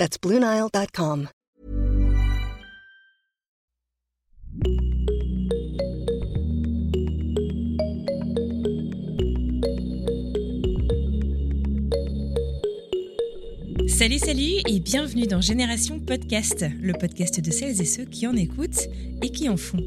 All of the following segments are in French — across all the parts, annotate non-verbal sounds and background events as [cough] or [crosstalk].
That's BlueNile.com. Salut, salut et bienvenue dans Génération Podcast, le podcast de celles et ceux qui en écoutent et qui en font.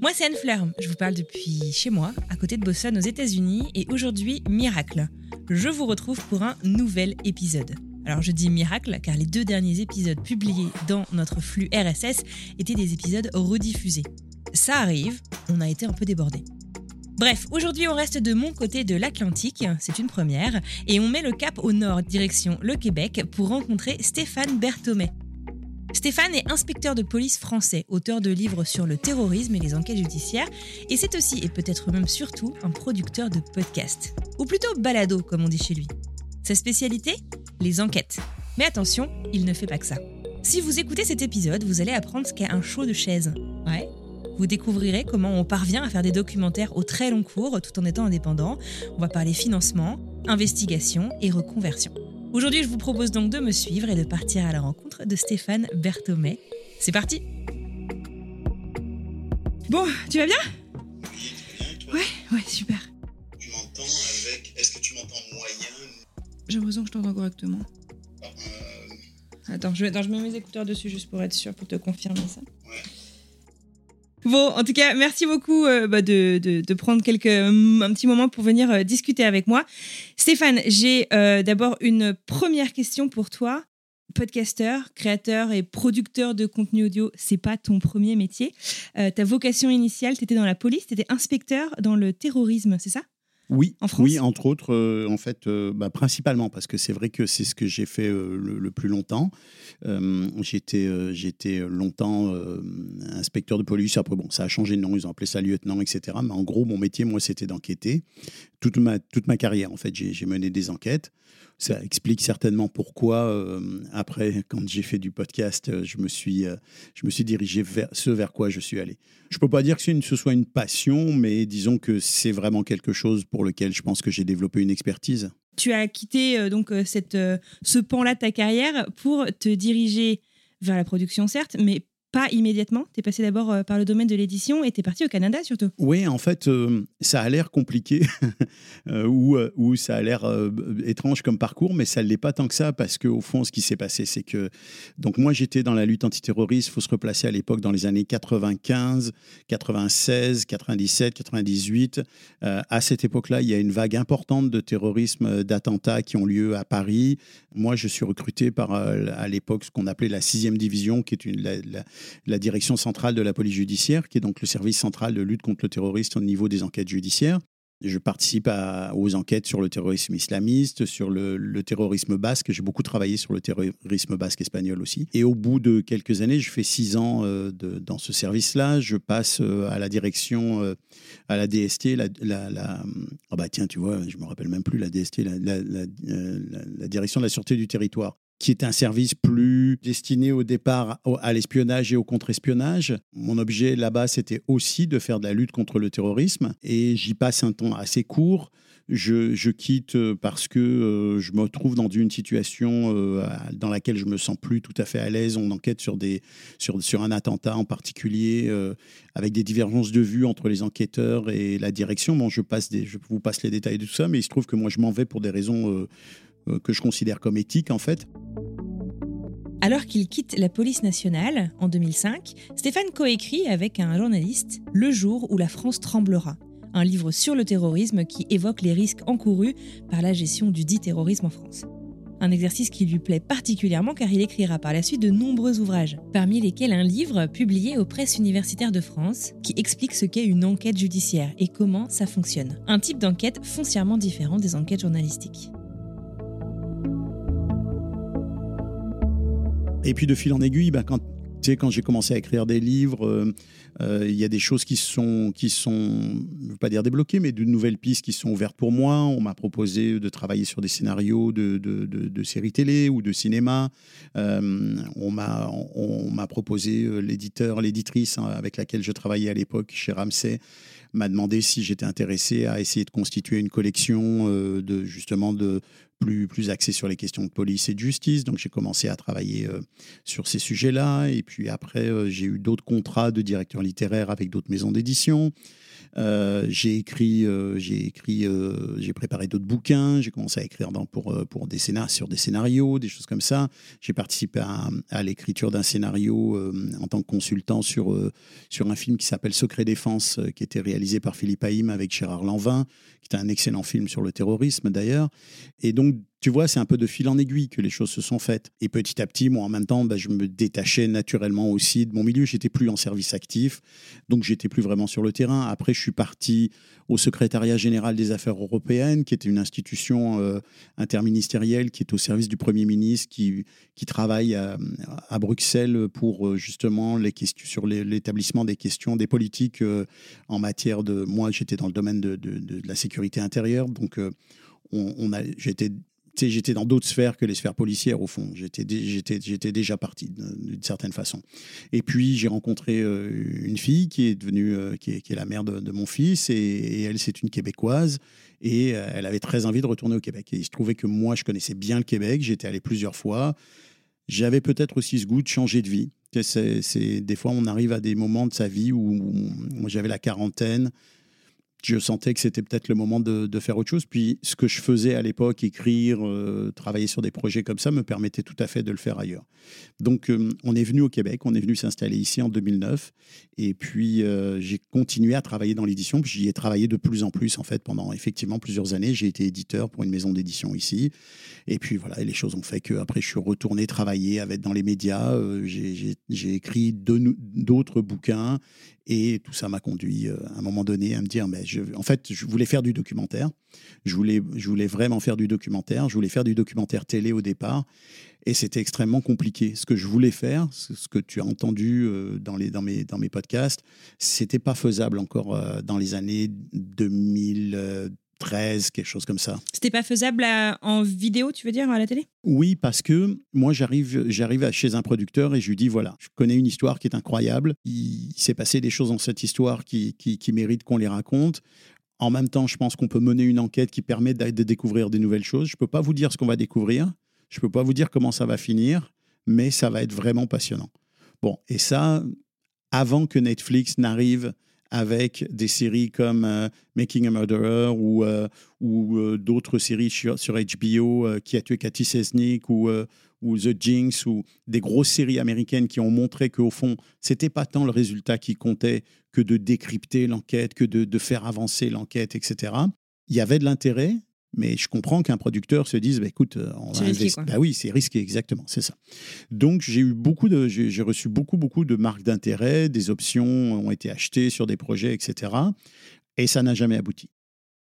Moi, c'est Anne Fleur. Je vous parle depuis chez moi, à côté de Boston, aux États-Unis, et aujourd'hui, miracle. Je vous retrouve pour un nouvel épisode. Alors, je dis miracle car les deux derniers épisodes publiés dans notre flux RSS étaient des épisodes rediffusés. Ça arrive, on a été un peu débordés. Bref, aujourd'hui on reste de mon côté de l'Atlantique, c'est une première, et on met le cap au nord, direction le Québec, pour rencontrer Stéphane Berthomet. Stéphane est inspecteur de police français, auteur de livres sur le terrorisme et les enquêtes judiciaires, et c'est aussi, et peut-être même surtout, un producteur de podcasts. Ou plutôt balado, comme on dit chez lui. Sa spécialité Les enquêtes. Mais attention, il ne fait pas que ça. Si vous écoutez cet épisode, vous allez apprendre ce qu'est un show de chaise. Ouais, vous découvrirez comment on parvient à faire des documentaires au très long cours tout en étant indépendant. On va parler financement, investigation et reconversion. Aujourd'hui, je vous propose donc de me suivre et de partir à la rencontre de Stéphane Berthomet. C'est parti Bon, tu vas bien? Ouais, ouais, super. J'ai l'impression que je t'entends correctement. Attends je, attends, je mets mes écouteurs dessus juste pour être sûr, pour te confirmer ça. Bon, en tout cas, merci beaucoup euh, bah, de, de- prendre quelques, hum, un petit moment pour venir euh, discuter avec moi. Stéphane, j'ai euh, d'abord une première question pour toi. Podcasteur, créateur et producteur de contenu audio, c'est pas ton premier métier. Ta vocation initiale, tu étais dans la police, tu étais inspecteur dans le terrorisme, c'est ça? Oui, En France oui, entre autres, euh, en fait, euh, bah, principalement parce que c'est vrai que c'est ce que j'ai fait euh, le, le plus longtemps. Euh, j'étais, euh, j'étais longtemps euh, inspecteur de police. Après, bon, ça a changé de nom, ils ont appelé ça lieutenant, etc. Mais en gros, mon métier, moi, c'était d'enquêter. Toute ma, toute ma carrière, en fait, j'ai, mené des enquêtes. Ça explique certainement pourquoi, euh, après, quand j'ai fait du podcast, euh, je me suis, euh, je me suis dirigé vers ce vers quoi je suis allé. Je peux pas dire que ce soit une passion, mais disons que c'est vraiment quelque chose pour lequel je pense que j'ai développé une expertise. tu as quitté donc cette, ce pan-là de ta carrière pour te diriger vers la production, certes, mais pas immédiatement. Tu es passé d'abord euh, par le domaine de l'édition et tu es parti au Canada surtout. Oui, en fait, euh, ça a l'air compliqué [laughs] euh, ou, ou ça a l'air étrange comme parcours, mais ça ne l'est pas tant que ça parce qu'au fond, ce qui s'est passé, c'est que donc moi, j'étais dans la lutte antiterroriste. Il faut se replacer à l'époque dans les années 95, 96, 97, 98. Euh, à cette époque-là, il y a une vague importante de terrorisme, d'attentats qui ont lieu à Paris. Moi, je suis recruté par à l'époque ce qu'on appelait la sixième division, qui est une, la direction centrale de la police judiciaire, qui est donc le service central de lutte contre le terrorisme au niveau des enquêtes judiciaires. Je participe aux enquêtes sur le terrorisme islamiste, sur le, terrorisme basque. J'ai beaucoup travaillé sur le terrorisme basque espagnol aussi. Et au bout de quelques années, je fais six ans euh, dans ce service-là. Je passe euh, à la direction, euh, à la DST. La, ah bah tiens, tu vois, je me rappelle même plus la DST, la direction de la sûreté du territoire qui est un service plus destiné au départ à l'espionnage et au contre-espionnage. Mon objet là-bas, c'était aussi de faire de la lutte contre le terrorisme et j'y passe un temps assez court. Je, je quitte euh, parce que euh, je me trouve dans une situation euh, dans laquelle je me sens plus tout à fait à l'aise. On enquête sur, des, sur, sur un attentat en particulier, avec des divergences de vues entre les enquêteurs et la direction. Bon, je, passe des, je vous passe les détails de tout ça, mais il se trouve que moi, je m'en vais pour des raisons que je considère comme éthiques, en fait. Alors qu'il quitte la police nationale en 2005, Stéphane coécrit avec un journaliste Le jour où la France tremblera, un livre sur le terrorisme qui évoque les risques encourus par la gestion du dit terrorisme en France. Un exercice qui lui plaît particulièrement car il écrira par la suite de nombreux ouvrages, parmi lesquels un livre publié aux presses universitaires de France qui explique ce qu'est une enquête judiciaire et comment ça fonctionne. Un type d'enquête foncièrement différent des enquêtes journalistiques. Et puis de fil en aiguille, bah, quand, quand j'ai commencé à écrire des livres, euh, euh, il y a des choses qui sont, qui sont, veux pas dire débloquées, mais de nouvelles pistes qui sont ouvertes pour moi. On m'a proposé de travailler sur des scénarios de, de, de, séries télé ou de cinéma. Euh, on m'a on, m'a proposé l'éditeur, l'éditrice hein, avec laquelle je travaillais à l'époque chez Ramsay m'a demandé si j'étais intéressé à essayer de constituer une collection de justement de plus, plus axée sur les questions de police et de justice. Donc j'ai commencé à travailler euh, sur ces sujets-là. Et puis après, euh, j'ai eu d'autres contrats de directeur littéraire avec d'autres maisons d'édition. Euh, j'ai écrit, euh, j'ai écrit, euh, j'ai préparé d'autres bouquins. J'ai commencé à écrire dans, pour, pour des scénarios, sur des scénarios, des choses comme ça. J'ai participé à, l'écriture d'un scénario en tant que consultant sur, sur un film qui s'appelle Secret Défense, qui était réalisé par Philippe Haïm avec Gérard Lanvin, qui était un excellent film sur le terrorisme d'ailleurs. Et donc, tu vois, c'est un peu de fil en aiguille que les choses se sont faites. Et petit à petit, moi, en même temps, bah, je me détachais naturellement aussi de mon milieu. J'étais plus en service actif, donc j'étais plus vraiment sur le terrain. Après, je suis parti au secrétariat général des affaires européennes, qui était une institution euh, interministérielle qui est au service du Premier ministre, qui, travaille à, Bruxelles pour euh, justement les questions sur l'établissement des questions, des politiques euh, en matière de. Moi, j'étais dans le domaine de, la sécurité intérieure, donc j'étais j'étais dans d'autres sphères que les sphères policières, au fond. J'étais, dé- j'étais, j'étais déjà parti de- d'une certaine façon. Et puis, j'ai rencontré euh, une fille qui est devenue, euh, qui, est, la mère de, mon fils, et, elle, c'est une Québécoise. Et euh, elle avait très envie de retourner au Québec. Et il se trouvait que moi, je connaissais bien le Québec, j'étais allé plusieurs fois. J'avais peut-être aussi ce goût de changer de vie. C'est, des fois, on arrive à des moments de sa vie où, où j'avais la quarantaine je sentais que c'était peut-être le moment de, faire autre chose. Puis ce que je faisais à l'époque, écrire, euh, travailler sur des projets comme ça, me permettait tout à fait de le faire ailleurs. Donc euh, on est venu au Québec, on est venu s'installer ici en 2009. Et puis euh, j'ai continué à travailler dans l'édition. Puis j'y ai travaillé de plus en plus en fait pendant effectivement plusieurs années. J'ai été éditeur pour une maison d'édition ici. Et puis voilà, et les choses ont fait que après je suis retourné travailler avec dans les médias. J'ai- écrit d'autres bouquins. Et tout ça m'a conduit euh, à un moment donné à me dire, mais en fait, je voulais faire du documentaire. Je voulais, je voulais vraiment faire du documentaire. Je voulais faire du documentaire télé au départ. Et c'était extrêmement compliqué. Ce que je voulais faire, ce que tu as entendu euh, dans, les, dans, mes, dans mes podcasts, c'était pas faisable encore euh, dans les années 2013, quelque chose comme ça. C'était pas faisable à- en vidéo, tu veux dire, à la télé? Oui, parce que moi, j'arrive, j'arrive à- chez un producteur et je lui dis voilà, je connais une histoire qui est incroyable. Il, s'est passé des choses dans cette histoire qui, qui, qui méritent qu'on les raconte. En même temps, je pense qu'on peut mener une enquête qui permet de, de découvrir des nouvelles choses. Je ne peux pas vous dire ce qu'on va découvrir. Je ne peux pas vous dire comment ça va finir, mais ça va être vraiment passionnant. Bon, et ça, avant que Netflix n'arrive avec des séries comme euh, Making a Murderer ou, euh, euh, d'autres séries sur, HBO qui a tué Cathy Selznick ou, The Jinx ou des grosses séries américaines qui ont montré qu'au fond, c'était pas tant le résultat qui comptait que de décrypter l'enquête, que de faire avancer l'enquête, etc. Il y avait de l'intérêt, mais je comprends qu'un producteur se dise, bah, écoute, euh, on va risqué. Bah oui, c'est risqué, exactement, c'est ça. Donc j'ai eu beaucoup de, j'ai reçu beaucoup, beaucoup de marques d'intérêt, des options ont été achetées sur des projets, etc. Et ça n'a jamais abouti.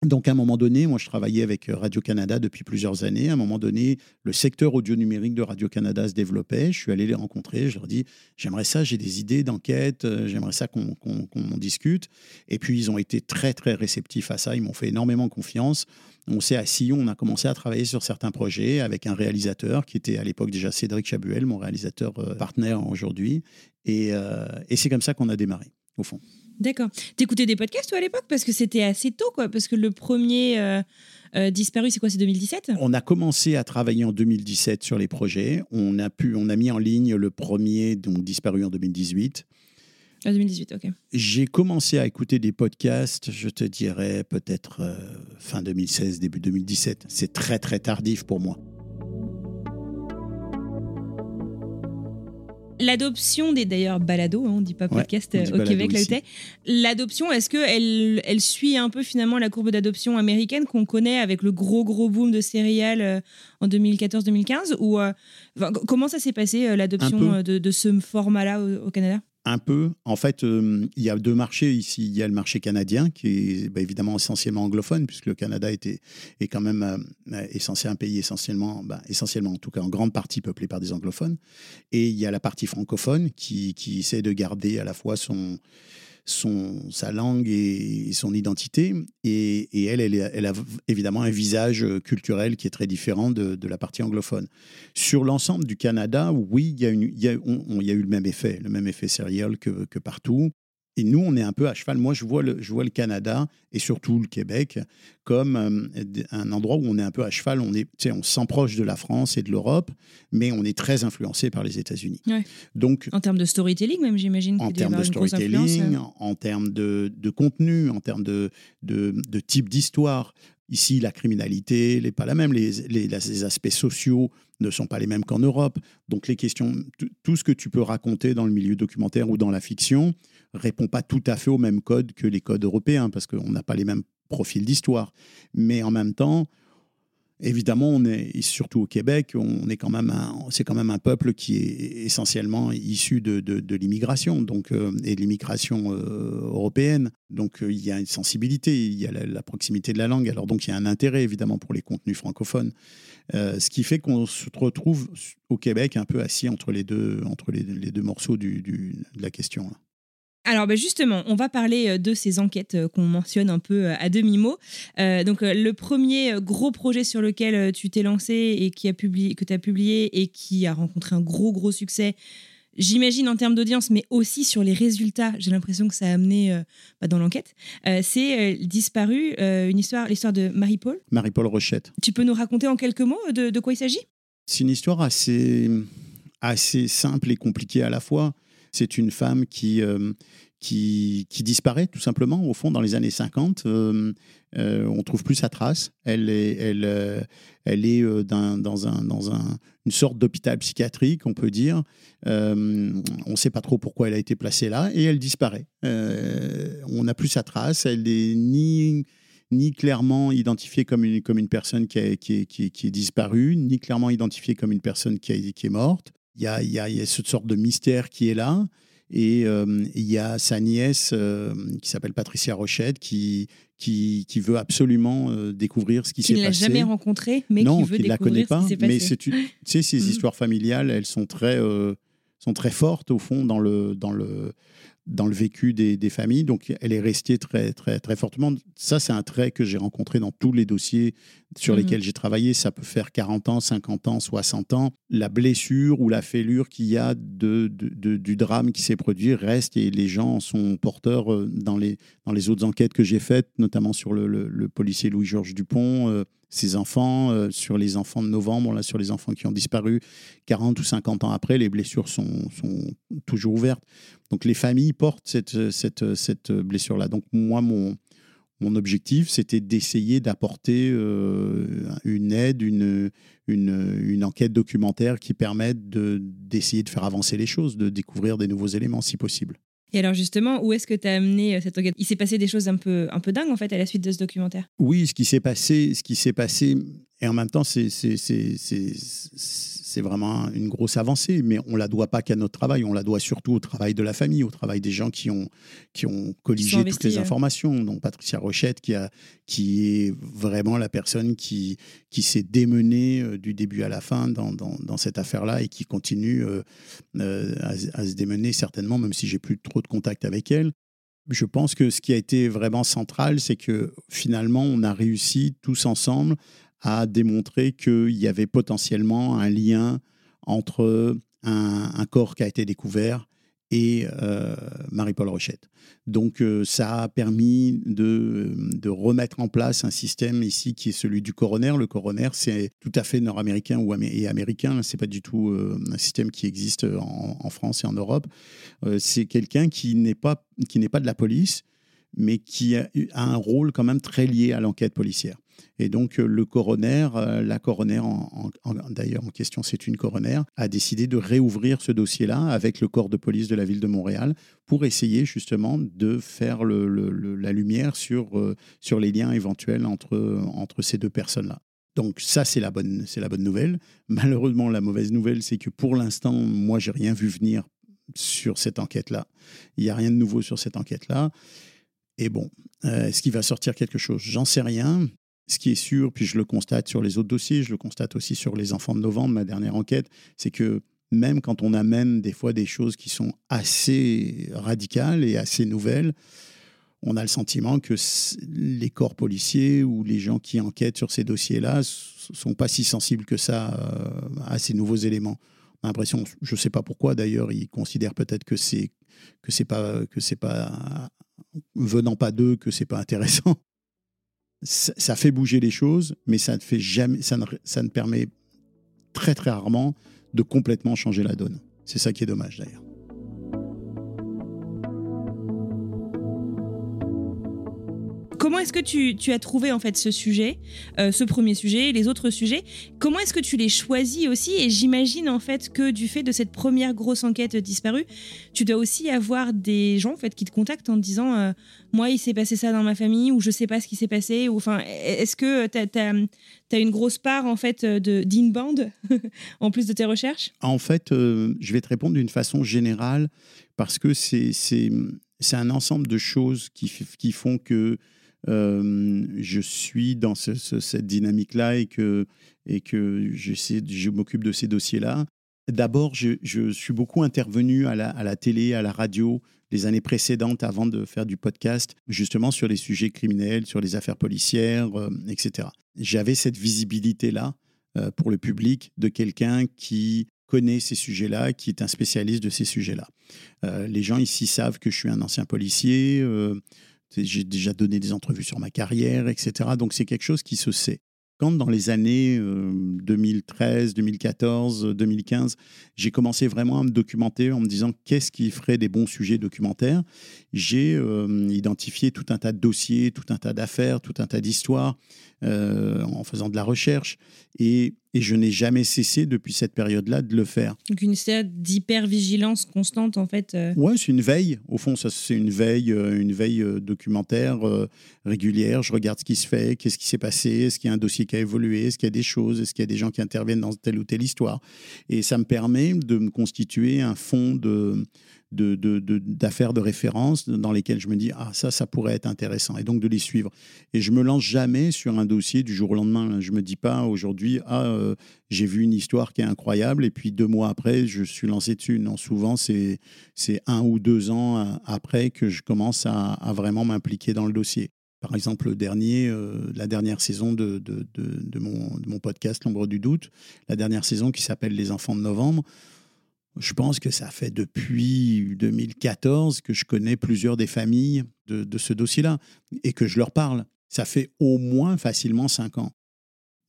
Donc, à un moment donné, moi, je travaillais avec euh, Radio-Canada depuis plusieurs années. À un moment donné, le secteur audio numérique de Radio-Canada se développait. Je suis allé les rencontrer. Je leur dis J'aimerais ça, j'ai des idées d'enquête, euh, j'aimerais ça qu'on discute. Et puis, ils ont été très, très réceptifs à ça. Ils m'ont fait énormément confiance. On s'est assis, on a commencé à travailler sur certains projets avec un réalisateur qui était à l'époque déjà Cédric Chabuel, mon réalisateur euh, partenaire aujourd'hui. Et c'est comme ça qu'on a démarré, au fond. D'accord. T'écoutais des podcasts, toi, à l'époque? Parce que c'était assez tôt, quoi. Parce que le premier euh, euh, disparu, c'est quoi? C'est 2017 On a commencé à travailler en 2017 sur les projets. On a, pu, on a mis en ligne le premier, donc disparu en 2018. Ah, 2018, ok. J'ai commencé à écouter des podcasts, je te dirais peut-être euh, fin 2016, début 2017. C'est très très tardif pour moi. L'adoption des d'ailleurs balado, hein, on dit pas podcast euh, dit au Québec là où. L'adoption, est-ce que elle, elle suit un peu finalement la courbe d'adoption américaine qu'on connaît avec le gros gros boom de céréales euh, en 2014-2015 ou euh, comment ça s'est passé l'adoption de, de ce format-là au, au Canada? Un peu. En fait, euh, il y a deux marchés ici. Il y a le marché canadien, qui est bah, évidemment essentiellement anglophone, puisque le Canada était, est quand même euh, un pays essentiellement, bah, essentiellement, en tout cas en grande partie peuplé par des anglophones. Et il y a la partie francophone qui, qui essaie de garder à la fois son, son, sa langue et son identité. Et, elle, elle, a évidemment un visage culturel qui est très différent de, la partie anglophone. Sur l'ensemble du Canada, oui, il y, a y y a eu le même effet, le même effet serial que, que partout. Et nous, on est un peu à cheval. Moi, je vois le, je vois le Canada et surtout le Québec comme euh, un endroit où on est un peu à cheval. On est, on s'en proche de la France et de l'Europe, mais on est très influencé par les États-Unis. Donc, en termes de storytelling, même, j'imagine. En termes de storytelling, euh. en termes de, de, contenu, en termes de, de, de type d'histoire. Ici, la criminalité n'est pas la même, les, aspects sociaux ne sont pas les mêmes qu'en Europe. Donc les questions, tout ce que tu peux raconter dans le milieu documentaire ou dans la fiction, répond pas tout à fait au même code que les codes européens, parce qu'on n'a pas les mêmes profils d'histoire. Mais en même temps, évidemment, on est, surtout au Québec, on est quand même c'est quand même un peuple qui est essentiellement issu de, l'immigration donc, euh, et de l'immigration euh, européenne. Donc euh, il y a une sensibilité, il y a la, proximité de la langue. Alors donc il y a un intérêt évidemment pour les contenus francophones. ce qui fait qu'on se retrouve au Québec un peu assis entre les deux, entre les, deux morceaux de la question. Alors ben, justement, on va parler euh, de ces enquêtes euh, qu'on mentionne un peu euh, à demi-mot. donc le premier gros projet sur lequel tu t'es lancé et qui a publié, que tu as publié et qui a rencontré un gros gros succès, j'imagine en termes d'audience, mais aussi sur les résultats, j'ai l'impression que ça a amené bah, dans l'enquête, c'est Disparu, une histoire, l'histoire de Marie-Paul. Marie-Paul Rochette. Tu peux nous raconter en quelques mots de, de quoi il s'agit? C'est une histoire assez, assez simple et compliquée à la fois. C'est une femme qui, euh, qui, qui, disparaît tout simplement. Au fond, dans les années 50, euh, euh, on trouve plus sa trace. Elle est, elle, euh, elle est dans, dans, un, dans un, une sorte d'hôpital psychiatrique, on peut dire. on ne sait pas trop pourquoi elle a été placée là et elle disparaît. on n'a plus sa trace. Elle est ni ni clairement identifiée comme une, comme une personne qui, qui, qui, qui, est disparue, ni clairement identifiée comme une personne qui, est morte. Il y a, y, a, y a, cette sorte de mystère qui est là. Et euh, il y a sa nièce euh, qui s'appelle Patricia Rochette qui, qui, qui veut absolument euh, découvrir ce qui s'est passé. Qui ne l'a jamais rencontrée, mais non, qui veut découvrir la connaît pas, ce qui Mais passé. tu sais, ces mm. histoires familiales, elles sont très, sont très fortes au fond dans le, dans le, dans le vécu des, des, familles. Donc, elle est restée très, très, très fortement. Ça, c'est un trait que j'ai rencontré dans tous les dossiers sur mhm. lesquels j'ai travaillé. Ça peut faire 40 ans, 50 ans, 60 ans. La blessure ou la fêlure qu'il y a de, de, du drame qui s'est produit reste et les gens sont porteurs euh, dans les, dans les autres enquêtes que j'ai faites, notamment sur le, le, policier Louis-Georges Dupont. Euh, ses enfants, euh, sur les enfants de novembre, là, sur les enfants qui ont disparu 40 ou 50 ans après, les blessures sont, sont toujours ouvertes. Donc les familles portent cette, cette, cette blessure-là. Donc moi, mon, mon objectif, c'était d'essayer d'apporter euh, une aide, une, une, une, enquête documentaire qui permette d'essayer de, faire avancer les choses, de découvrir des nouveaux éléments si possible. Et alors justement, où est-ce que tu as amené euh, cette enquête? Il s'est passé des choses un peu, un peu dingues en fait à la suite de ce documentaire? Oui, ce qui s'est passé, ce qui s'est passé, et en même temps, c'est c'est vraiment une grosse avancée, mais on ne la doit pas qu'à notre travail, on la doit surtout au travail de la famille, au travail des gens qui ont, qui ont colligé toutes les informations. Donc Patricia Rochette, qui, a, qui est vraiment la personne qui, qui s'est démenée euh, du début à la fin dans, dans, dans cette affaire-là et qui continue euh, euh, à, à, se démener certainement, même si j'ai plus trop de contact avec elle. Je pense que ce qui a été vraiment central, c'est que finalement, on a réussi tous ensemble a démontré qu'il y avait potentiellement un lien entre un, corps qui a été découvert et euh, Marie-Paul Rochette. Donc euh, ça a permis de, de, remettre en place un système ici qui est celui du coroner. Le coroner, c'est tout à fait nord-américain ou et américain. C'est pas du tout euh, un système qui existe en, France et en Europe. c'est quelqu'un qui n'est pas qui n'est pas de la police, mais qui a, un rôle quand même très lié à l'enquête policière. Et donc euh, le coroner, euh, la coroner, en, d'ailleurs en question c'est une coroner, a décidé de réouvrir ce dossier-là avec le corps de police de la ville de Montréal pour essayer justement de faire la lumière sur, euh, sur les liens éventuels entre, entre ces deux personnes-là. Donc ça, c'est la, bonne, c'est la bonne nouvelle. Malheureusement, la mauvaise nouvelle, c'est que pour l'instant, moi, j'ai rien vu venir sur cette enquête-là. Il n'y a rien de nouveau sur cette enquête-là. Et bon, est-ce qu'il va sortir quelque chose? J'en sais rien. Ce qui est sûr, puis je le constate sur les autres dossiers, je le constate aussi sur les enfants de novembre, ma dernière enquête, c'est que même quand on amène des fois des choses qui sont assez radicales et assez nouvelles, on a le sentiment que les corps policiers ou les gens qui enquêtent sur ces dossiers-là sont pas si sensibles que ça euh, à ces nouveaux éléments. On a l'impression, je ne sais pas pourquoi d'ailleurs, ils considèrent peut-être que c'est que c'est pas que c'est pas venant pas d'eux que c'est pas intéressant. Ça, fait bouger les choses, mais ça ne fait jamais, ça ne, ça ne permet très très rarement de complètement changer la donne. C'est ça qui est dommage d'ailleurs. Comment est-ce que tu, as trouvé en fait ce sujet, euh, ce premier sujet, les autres sujets? Comment est-ce que tu les choisis aussi? Et j'imagine en fait que du fait de cette première grosse enquête disparue, tu dois aussi avoir des gens en fait qui te contactent en te disant euh, moi il s'est passé ça dans ma famille ou je sais pas ce qui s'est passé ou enfin est-ce que tu as, une grosse part en fait de d'inbound [laughs] en plus de tes recherches? En fait, euh, je vais te répondre d'une façon générale parce que c'est c'est un ensemble de choses qui, qui font que je suis dans cette dynamique-là et que, et que je m'occupe de ces dossiers-là. D'abord, je, suis beaucoup intervenu à la, à la, télé, à la radio, les années précédentes avant de faire du podcast, justement sur les sujets criminels, sur les affaires policières, euh, etc. J'avais cette visibilité-là euh, pour le public de quelqu'un qui connaît ces sujets-là, qui est un spécialiste de ces sujets-là. les gens ici savent que je suis un ancien policier, j'ai déjà donné des entrevues sur ma carrière, etc. Donc c'est quelque chose qui se sait. Quand dans les années 2013, 2014, 2015, j'ai commencé vraiment à me documenter en me disant qu'est-ce qui ferait des bons sujets documentaires, j'ai euh, identifié tout un tas de dossiers, tout un tas d'affaires, tout un tas d'histoires euh, en faisant de la recherche. Et, et je n'ai jamais cessé depuis cette période-là de le faire. Donc une sorte d'hyper-vigilance constante en fait. Euh. Ouais, c'est une veille. Au fond, ça c'est une veille, euh, une veille documentaire régulière. Je regarde ce qui se fait, qu'est-ce qui s'est passé, est-ce qu'il y a un dossier qui a évolué, est-ce qu'il y a des choses, est-ce qu'il y a des gens qui interviennent dans telle ou telle histoire. Et ça me permet de me constituer un fond de d'affaires de, de, référence dans lesquelles je me dis ah ça ça pourrait être intéressant et donc de les suivre. Et je me lance jamais sur un dossier du jour au lendemain. Je me dis pas aujourd'hui ah euh, j'ai vu une histoire qui est incroyable et puis deux mois après je suis lancé dessus. Non souvent c'est c'est un ou deux ans euh, après que je commence à, vraiment m'impliquer dans le dossier. Par exemple, le dernier, euh, la dernière saison de, de, de, de mon podcast L'ombre du doute, la dernière saison qui s'appelle Les enfants de novembre, je pense que ça fait depuis 2014 que je connais plusieurs des familles de, ce dossier-là et que je leur parle. Ça fait au moins facilement cinq ans.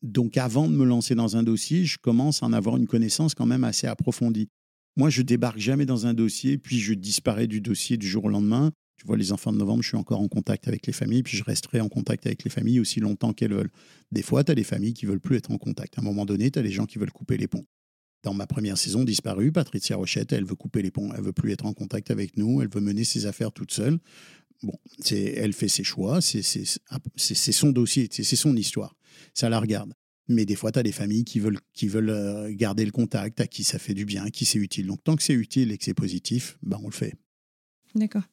Donc avant de me lancer dans un dossier, je commence à en avoir une connaissance quand même assez approfondie. Moi, je débarque jamais dans un dossier, puis je disparais du dossier du jour au lendemain. Tu vois, les enfants de novembre, je suis encore en contact avec les familles, puis je resterai en contact avec les familles aussi longtemps qu'elles veulent. Des fois, tu as des familles qui veulent plus être en contact. À un moment donné, tu as des gens qui veulent couper les ponts dans ma première saison disparue, Patricia Rochette, elle veut couper les ponts, elle veut plus être en contact avec nous, elle veut mener ses affaires toute seule. Bon, elle fait ses choix, c'est son dossier, c'est son histoire, ça la regarde. Mais des fois, tu as des familles qui veulent, qui veulent euh, garder le contact, à qui ça fait du bien, à qui c'est utile. Donc, tant que c'est utile et que c'est positif, ben, on le fait. D'accord.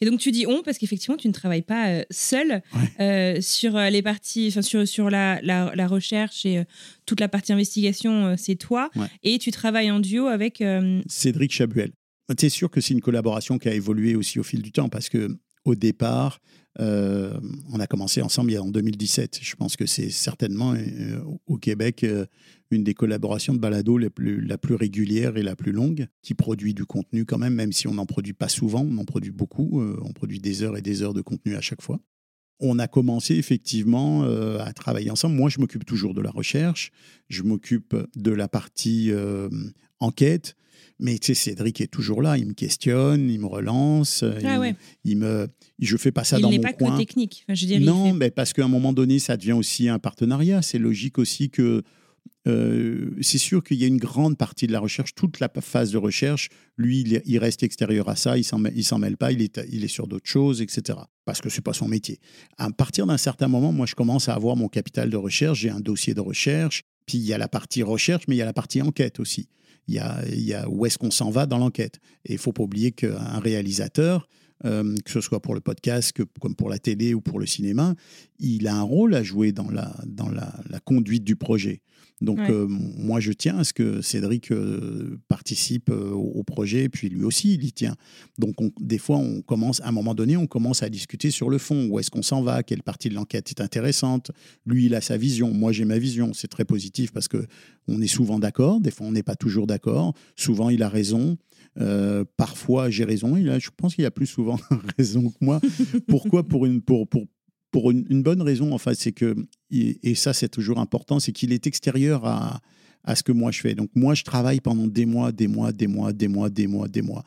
Et donc tu dis on parce qu'effectivement tu ne travailles pas euh, seul euh, sur euh, les parties, enfin sur, sur la, la, recherche et toute la partie investigation, c'est toi. Et tu travailles en duo avec Cédric Chabuel. C'est sûr que c'est une collaboration qui a évolué aussi au fil du temps parce que au départ, on a commencé ensemble en 2017. Je pense que c'est certainement au Québec une des collaborations de balado la plus, la plus régulière et la plus longue, qui produit du contenu quand même, même si on n'en produit pas souvent, on en produit beaucoup, on produit des heures et des heures de contenu à chaque fois. On a commencé effectivement à travailler ensemble. Moi, je m'occupe toujours de la recherche, je m'occupe de la partie enquête, mais tu sais, Cédric est toujours là, il me questionne, il me relance, ah il, me, je fais pas ça dans mon coin. Il n'est pas que technique. non, mais parce qu'à un moment donné, ça devient aussi un partenariat. C'est logique aussi que euh, c'est sûr qu'il y a une grande partie de la recherche, toute la phase de recherche, lui, il, reste extérieur à ça, il ne s'en mêle pas, il est, sur d'autres choses, etc. Parce que ce n'est pas son métier. À partir d'un certain moment, moi, je commence à avoir mon capital de recherche, j'ai un dossier de recherche, puis il y a la partie recherche, mais il y a la partie enquête aussi. il y a, où est-ce qu'on s'en va dans l'enquête. Et il faut pas oublier qu'un réalisateur, euh, que ce soit pour le podcast, que, comme pour la télé ou pour le cinéma, il a un rôle à jouer dans la conduite du projet. Donc, Ouais. euh, moi, je tiens à ce que Cédric euh, participe euh, au, projet, puis lui aussi, il y tient. Donc, on- des fois, on commence, à un moment donné, on commence à discuter sur le fond. Où est-ce qu'on s'en va? Quelle partie de l'enquête est intéressante? Lui, il a sa vision. Moi, j'ai ma vision. C'est très positif parce que on est souvent d'accord. Des fois, on n'est pas toujours d'accord. Souvent, il a raison. Euh, parfois, j'ai raison. Il a, je pense qu'il a plus souvent [laughs] raison que moi. Pourquoi? Pour une, pour, pour, pour une, bonne raison, enfin, c'est que, et ça, c'est toujours important, c'est qu'il est extérieur à, à ce que moi je fais. Donc, moi, je travaille pendant des mois, des mois, des mois, des mois, des mois, des mois.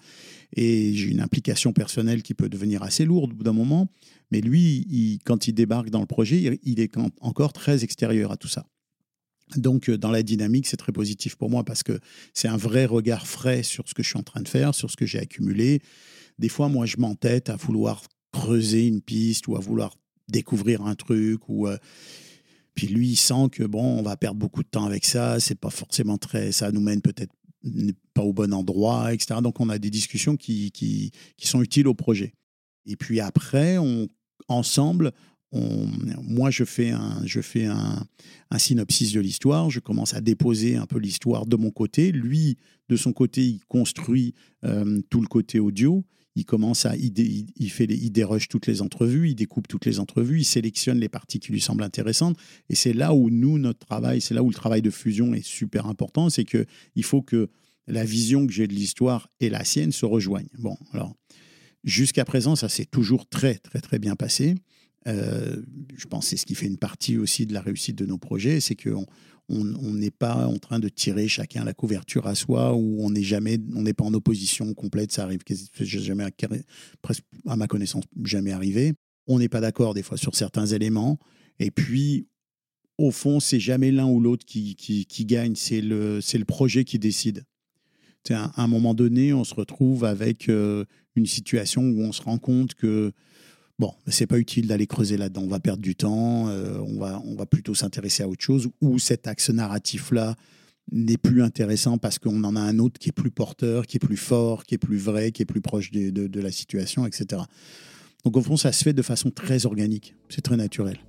Et j'ai une implication personnelle qui peut devenir assez lourde au bout d'un moment. Mais lui, quand il débarque dans le projet, il, est encore très extérieur à tout ça. Donc, euh, dans la dynamique, c'est très positif pour moi parce que c'est un vrai regard frais sur ce que je suis en train de faire, sur ce que j'ai accumulé. Des fois, moi, je m'entête à vouloir creuser une piste ou à vouloir découvrir un truc ou euh, puis lui il sent que bon on va perdre beaucoup de temps avec ça c'est pas forcément très ça nous mène peut-être pas au bon endroit etc donc on a des discussions qui, qui, sont utiles au projet. Et puis après on ensemble on, moi je fais un je fais un, un synopsis de l'histoire je commence à déposer un peu l'histoire de mon côté. Lui de son côté il construit euh, tout le côté audio il commence à il, fait il dérush toutes les entrevues, il découpe toutes les entrevues, il sélectionne les parties qui lui semblent intéressantes. Et c'est là où nous, notre travail, c'est là où le travail de fusion est super important, c'est que il faut que la vision que j'ai de l'histoire et la sienne se rejoignent. Bon, alors jusqu'à présent, ça s'est toujours très très très bien passé. Euh, je pense que c'est ce qui fait une partie aussi de la réussite de nos projets, c'est qu'on on n'est pas en train de tirer chacun la couverture à soi ou on n'est jamais on n'est pas en opposition complète. Ça arrive jamais presque à ma connaissance jamais arrivé. On n'est pas d'accord des fois sur certains éléments. Et puis au fond c'est jamais l'un ou l'autre qui, qui, gagne. C'est le c'est le projet qui décide. À un moment donné on se retrouve avec euh, une situation où on se rend compte que Bon, c'est pas utile d'aller creuser là-dedans. On va perdre du temps. euh, on va, on va plutôt s'intéresser à autre chose. Ou cet axe narratif-là n'est plus intéressant parce qu'on en a un autre qui est plus porteur, qui est plus fort, qui est plus vrai, qui est plus proche de, la situation, etc. Donc au fond, ça se fait de façon très organique. C'est très naturel.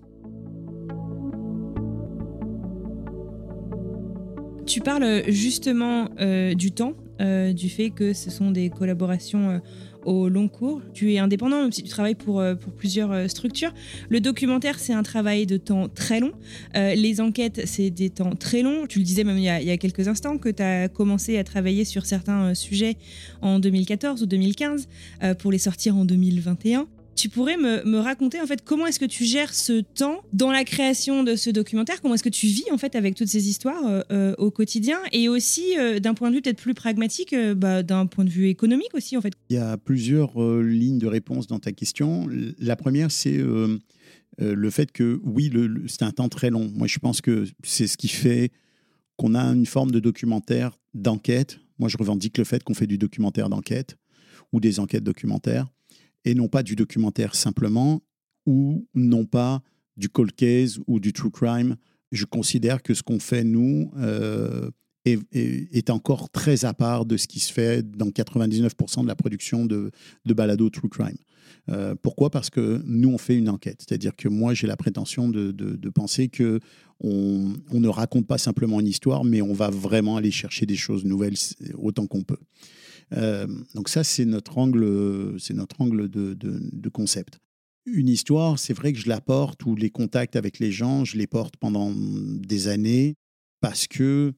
Tu parles justement euh, du temps, euh, du fait que ce sont des collaborations euh, au long cours. Tu es indépendant, même si tu travailles pour, euh, pour plusieurs euh, structures. Le documentaire, c'est un travail de temps très long. Euh, les enquêtes, c'est des temps très longs. Tu le disais même il y a, il y a quelques instants que tu as commencé à travailler sur certains euh, sujets en 2014 ou 2015 euh, pour les sortir en 2021. Tu pourrais me, me raconter en fait comment est-ce que tu gères ce temps dans la création de ce documentaire? Comment est-ce que tu vis en fait avec toutes ces histoires euh, euh, au quotidien? Et aussi euh, d'un point de vue peut-être plus pragmatique, bah, d'un point de vue économique aussi en fait. Il y a plusieurs lignes de réponse dans ta question. La première, c'est le fait que, oui, c'est un temps très long. Moi, je pense que c'est ce qui fait qu'on a une forme de documentaire d'enquête. Moi, je revendique le fait qu'on fait du documentaire d'enquête ou des enquêtes documentaires et non pas du documentaire simplement ou non pas du cold case ou du true crime. Je considère que ce qu'on fait, nous, euh, est, encore très à part de ce qui se fait dans 99% de la production de, balado true crime. Euh, pourquoi? Parce que nous, on fait une enquête. C'est-à-dire que moi, j'ai la prétention de, penser que on, ne raconte pas simplement une histoire, mais on va vraiment aller chercher des choses nouvelles autant qu'on peut. Euh, donc ça, c'est notre angle, c'est notre angle de, de- de concept. Une histoire, c'est vrai que je la porte, ou les contacts avec les gens, je les porte pendant des années, parce que,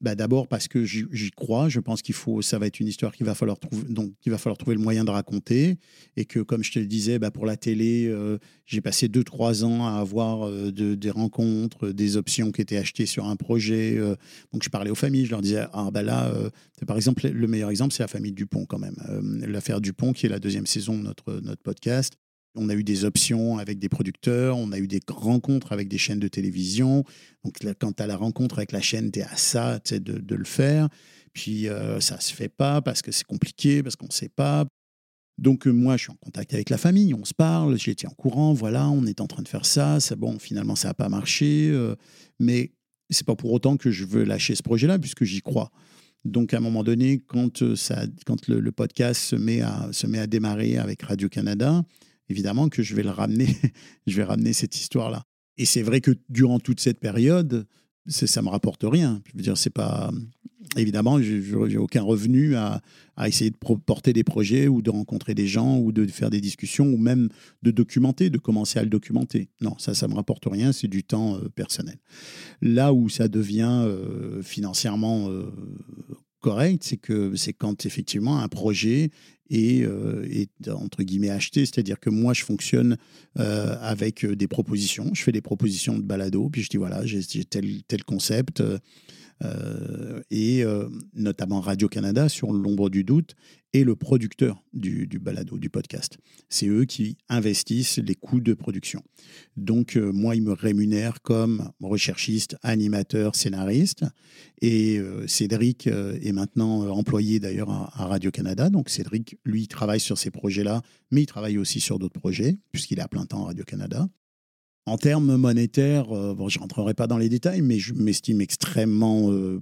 bah d'abord parce que j'y crois, je pense qu'il faut, ça va être une histoire qu'il va falloir trouver, donc qu'il va falloir trouver le moyen de raconter, et que comme je te le disais, bah, pour la télé, euh, j'ai passé deux trois ans à avoir euh, de- des rencontres, des options qui étaient achetées sur un projet. euh, donc je parlais aux familles, je leur disais ah bah là, par exemple le meilleur exemple, c'est la famille Dupont quand même, l'affaire Dupont qui est la deuxième saison de notre notre podcast. On a eu des options avec des producteurs, on a eu des rencontres avec des chaînes de télévision. Donc, là, quand tu as la rencontre avec la chaîne, tu es à ça de, le faire. Puis, euh, ça se fait pas parce que c'est compliqué, parce qu'on ne sait pas. Donc, euh, moi, je suis en contact avec la famille, on se parle, j'ai été en courant, voilà, on est en train de faire ça. bon, finalement, ça n'a pas marché. euh, mais c'est pas pour autant que je veux lâcher ce projet-là, puisque j'y crois. Donc, à un moment donné, quand, ça, quand le, le podcast se met, à, se met à démarrer avec Radio-Canada, évidemment que je vais le ramener, [laughs] je vais ramener cette histoire-là. Et c'est vrai que durant toute cette période, ça me rapporte rien. Je veux dire, c'est pas évidemment, je n'ai aucun revenu à, à, essayer de porter des projets ou de rencontrer des gens ou de faire des discussions ou même de documenter, de commencer à le documenter. Non, ça, ça me rapporte rien, c'est du temps euh, personnel. Là où ça devient euh, financièrement euh, correct, c'est que c'est quand effectivement un projet est, est, entre guillemets acheté, c'est-à-dire que moi je fonctionne avec des propositions, je fais des propositions de balado, puis je dis voilà j'ai tel tel concept, euh, et euh, notamment Radio-Canada sur l'ombre du doute et le producteur du, balado, du podcast. C'est eux qui investissent les coûts de production. Donc, euh, moi, ils me rémunèrent comme recherchiste, animateur, scénariste. Et Cédric est maintenant employé d'ailleurs à, à Radio-Canada. Donc, Cédric, lui, travaille sur ces projets-là, mais il travaille aussi sur d'autres projets, puisqu'il est à plein temps à Radio-Canada. En termes monétaires, euh, bon, je rentrerai pas dans les détails, mais je m'estime extrêmement euh,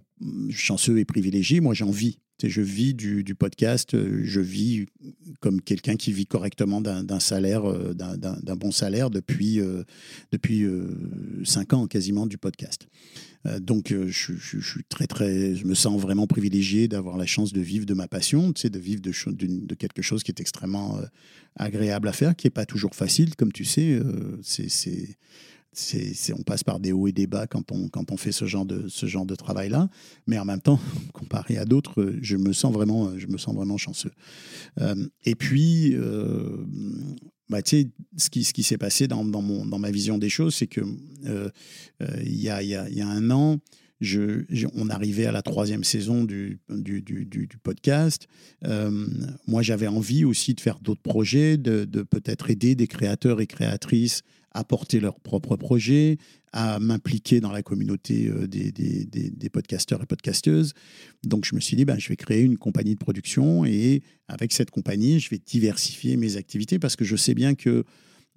chanceux et privilégié. Moi, j'en vis. Je vis du, podcast, euh, je vis comme quelqu'un qui vit correctement d'un salaire, d'un bon salaire depuis, depuis cinq ans quasiment du podcast. Donc, je, suis très, très, je me sens vraiment privilégié d'avoir la chance de vivre de ma passion, de vivre de, quelque chose qui est extrêmement agréable à faire, qui n'est pas toujours facile, comme tu sais. Euh, on passe par des hauts et des bas quand on, quand on fait ce genre de, ce genre de travail-là. Mais en même temps, [laughs] comparé à d'autres, je me sens vraiment, je me sens vraiment chanceux. Euh, et puis, euh, bah, ce qui, ce qui s'est passé dans, dans, mon, dans ma vision des choses, c'est que il y, a, y, a, y a un an, je, on arrivait à la troisième saison du, du, podcast. Euh, moi, j'avais envie aussi de faire d'autres projets, de peut-être aider des créateurs et créatrices à porter leurs propres projets, à m'impliquer dans la communauté euh, des, des, des, podcasteurs et podcasteuses. Donc, je me suis dit, ben, je vais créer une compagnie de production et avec cette compagnie, je vais diversifier mes activités parce que je sais bien que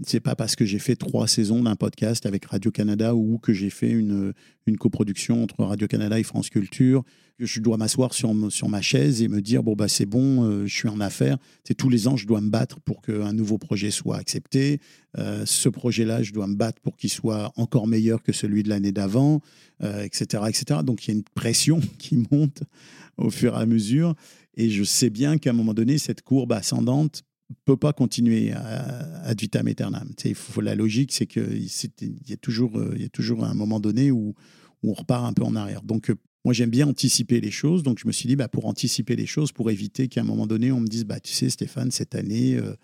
c'est pas parce que j'ai fait trois saisons d'un podcast avec Radio-Canada ou que j'ai fait une, coproduction entre Radio-Canada et France Culture que je dois m'asseoir sur, sur ma chaise et me dire bon, bah, c'est bon, euh, je suis en affaires. C'est tous les ans, je dois me battre pour qu'un nouveau projet soit accepté. Euh, ce projet-là, je dois me battre pour qu'il soit encore meilleur que celui de l'année d'avant, etc., euh, etc. Donc il y a une pression [laughs] qui monte au fur et à mesure. Et je sais bien qu'à un moment donné, cette courbe ascendante peut pas continuer à, ad vitam aeternam. Il faut, la logique, c'est qu'il y, a toujours, euh, il y a toujours un moment donné où, on repart un peu en arrière. Donc, euh, moi, j'aime bien anticiper les choses. Donc, je me suis dit, bah, pour anticiper les choses, pour éviter qu'à un moment donné, on me dise, bah, tu sais, Stéphane, cette année, euh,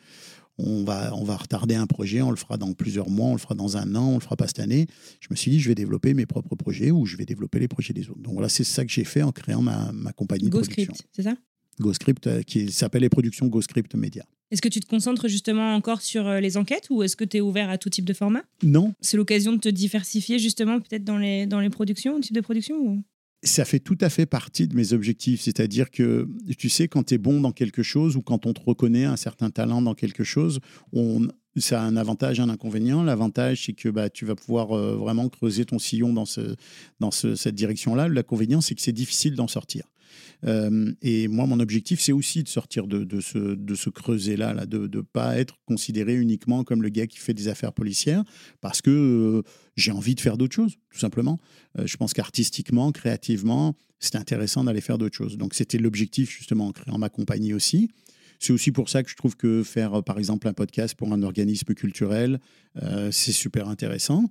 on, va, on va retarder un projet, on le fera dans plusieurs mois, on le fera dans un an, on le fera pas cette année. Je me suis dit, je vais développer mes propres projets ou je vais développer les projets des autres. Donc, voilà, c'est ça que j'ai fait en créant ma, ma compagnie de production. C'est ça? GoScript, qui s'appelle les productions GoScript Media. Est-ce que tu te concentres justement encore sur euh, les enquêtes ou est-ce que tu es ouvert à tout type de format? Non. C'est l'occasion de te diversifier justement peut-être dans les, dans les productions, type de production ou? Ça fait tout à fait partie de mes objectifs. C'est-à-dire que, tu sais, quand tu es bon dans quelque chose ou quand on te reconnaît un certain talent dans quelque chose, on, ça a un avantage, un inconvénient. L'avantage, c'est que bah, tu vas pouvoir euh, vraiment creuser ton sillon dans, ce, dans cette direction-là. L'inconvénient, c'est que c'est difficile d'en sortir. Euh, et moi, mon objectif, c'est aussi de sortir de, de ce, creuset-là, là, de ne pas être considéré uniquement comme le gars qui fait des affaires policières, parce que euh, j'ai envie de faire d'autres choses, tout simplement. Euh, je pense qu'artistiquement, créativement, c'est intéressant d'aller faire d'autres choses. Donc, c'était l'objectif, justement, en créant ma compagnie aussi. C'est aussi pour ça que je trouve que faire, par exemple, un podcast pour un organisme culturel, c'est super intéressant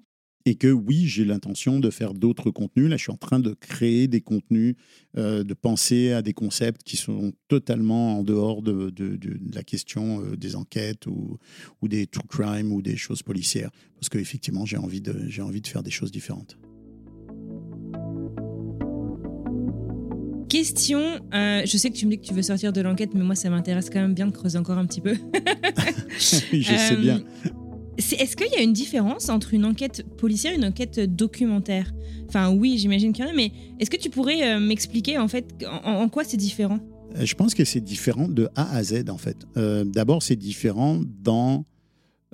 et que oui, j'ai l'intention de faire d'autres contenus. Là, je suis en train de créer des contenus, euh, de penser à des concepts qui sont totalement en dehors de, de, la question euh, des enquêtes ou, ou, des true crime ou des choses policières. Parce qu'effectivement, j'ai envie, j'ai envie de faire des choses différentes. Question, euh, je sais que tu me dis que tu veux sortir de l'enquête, mais moi ça m'intéresse quand même bien de creuser encore un petit peu. [laughs] [laughs] je sais bien. Est-ce qu'il y a une différence entre une enquête policière et une enquête documentaire? Enfin, oui, j'imagine qu'il y en a, mais est-ce que tu pourrais euh, m'expliquer en fait en, quoi c'est différent? Euh, Je pense que c'est différent de A à Z en fait. Euh, d'abord, c'est différent dans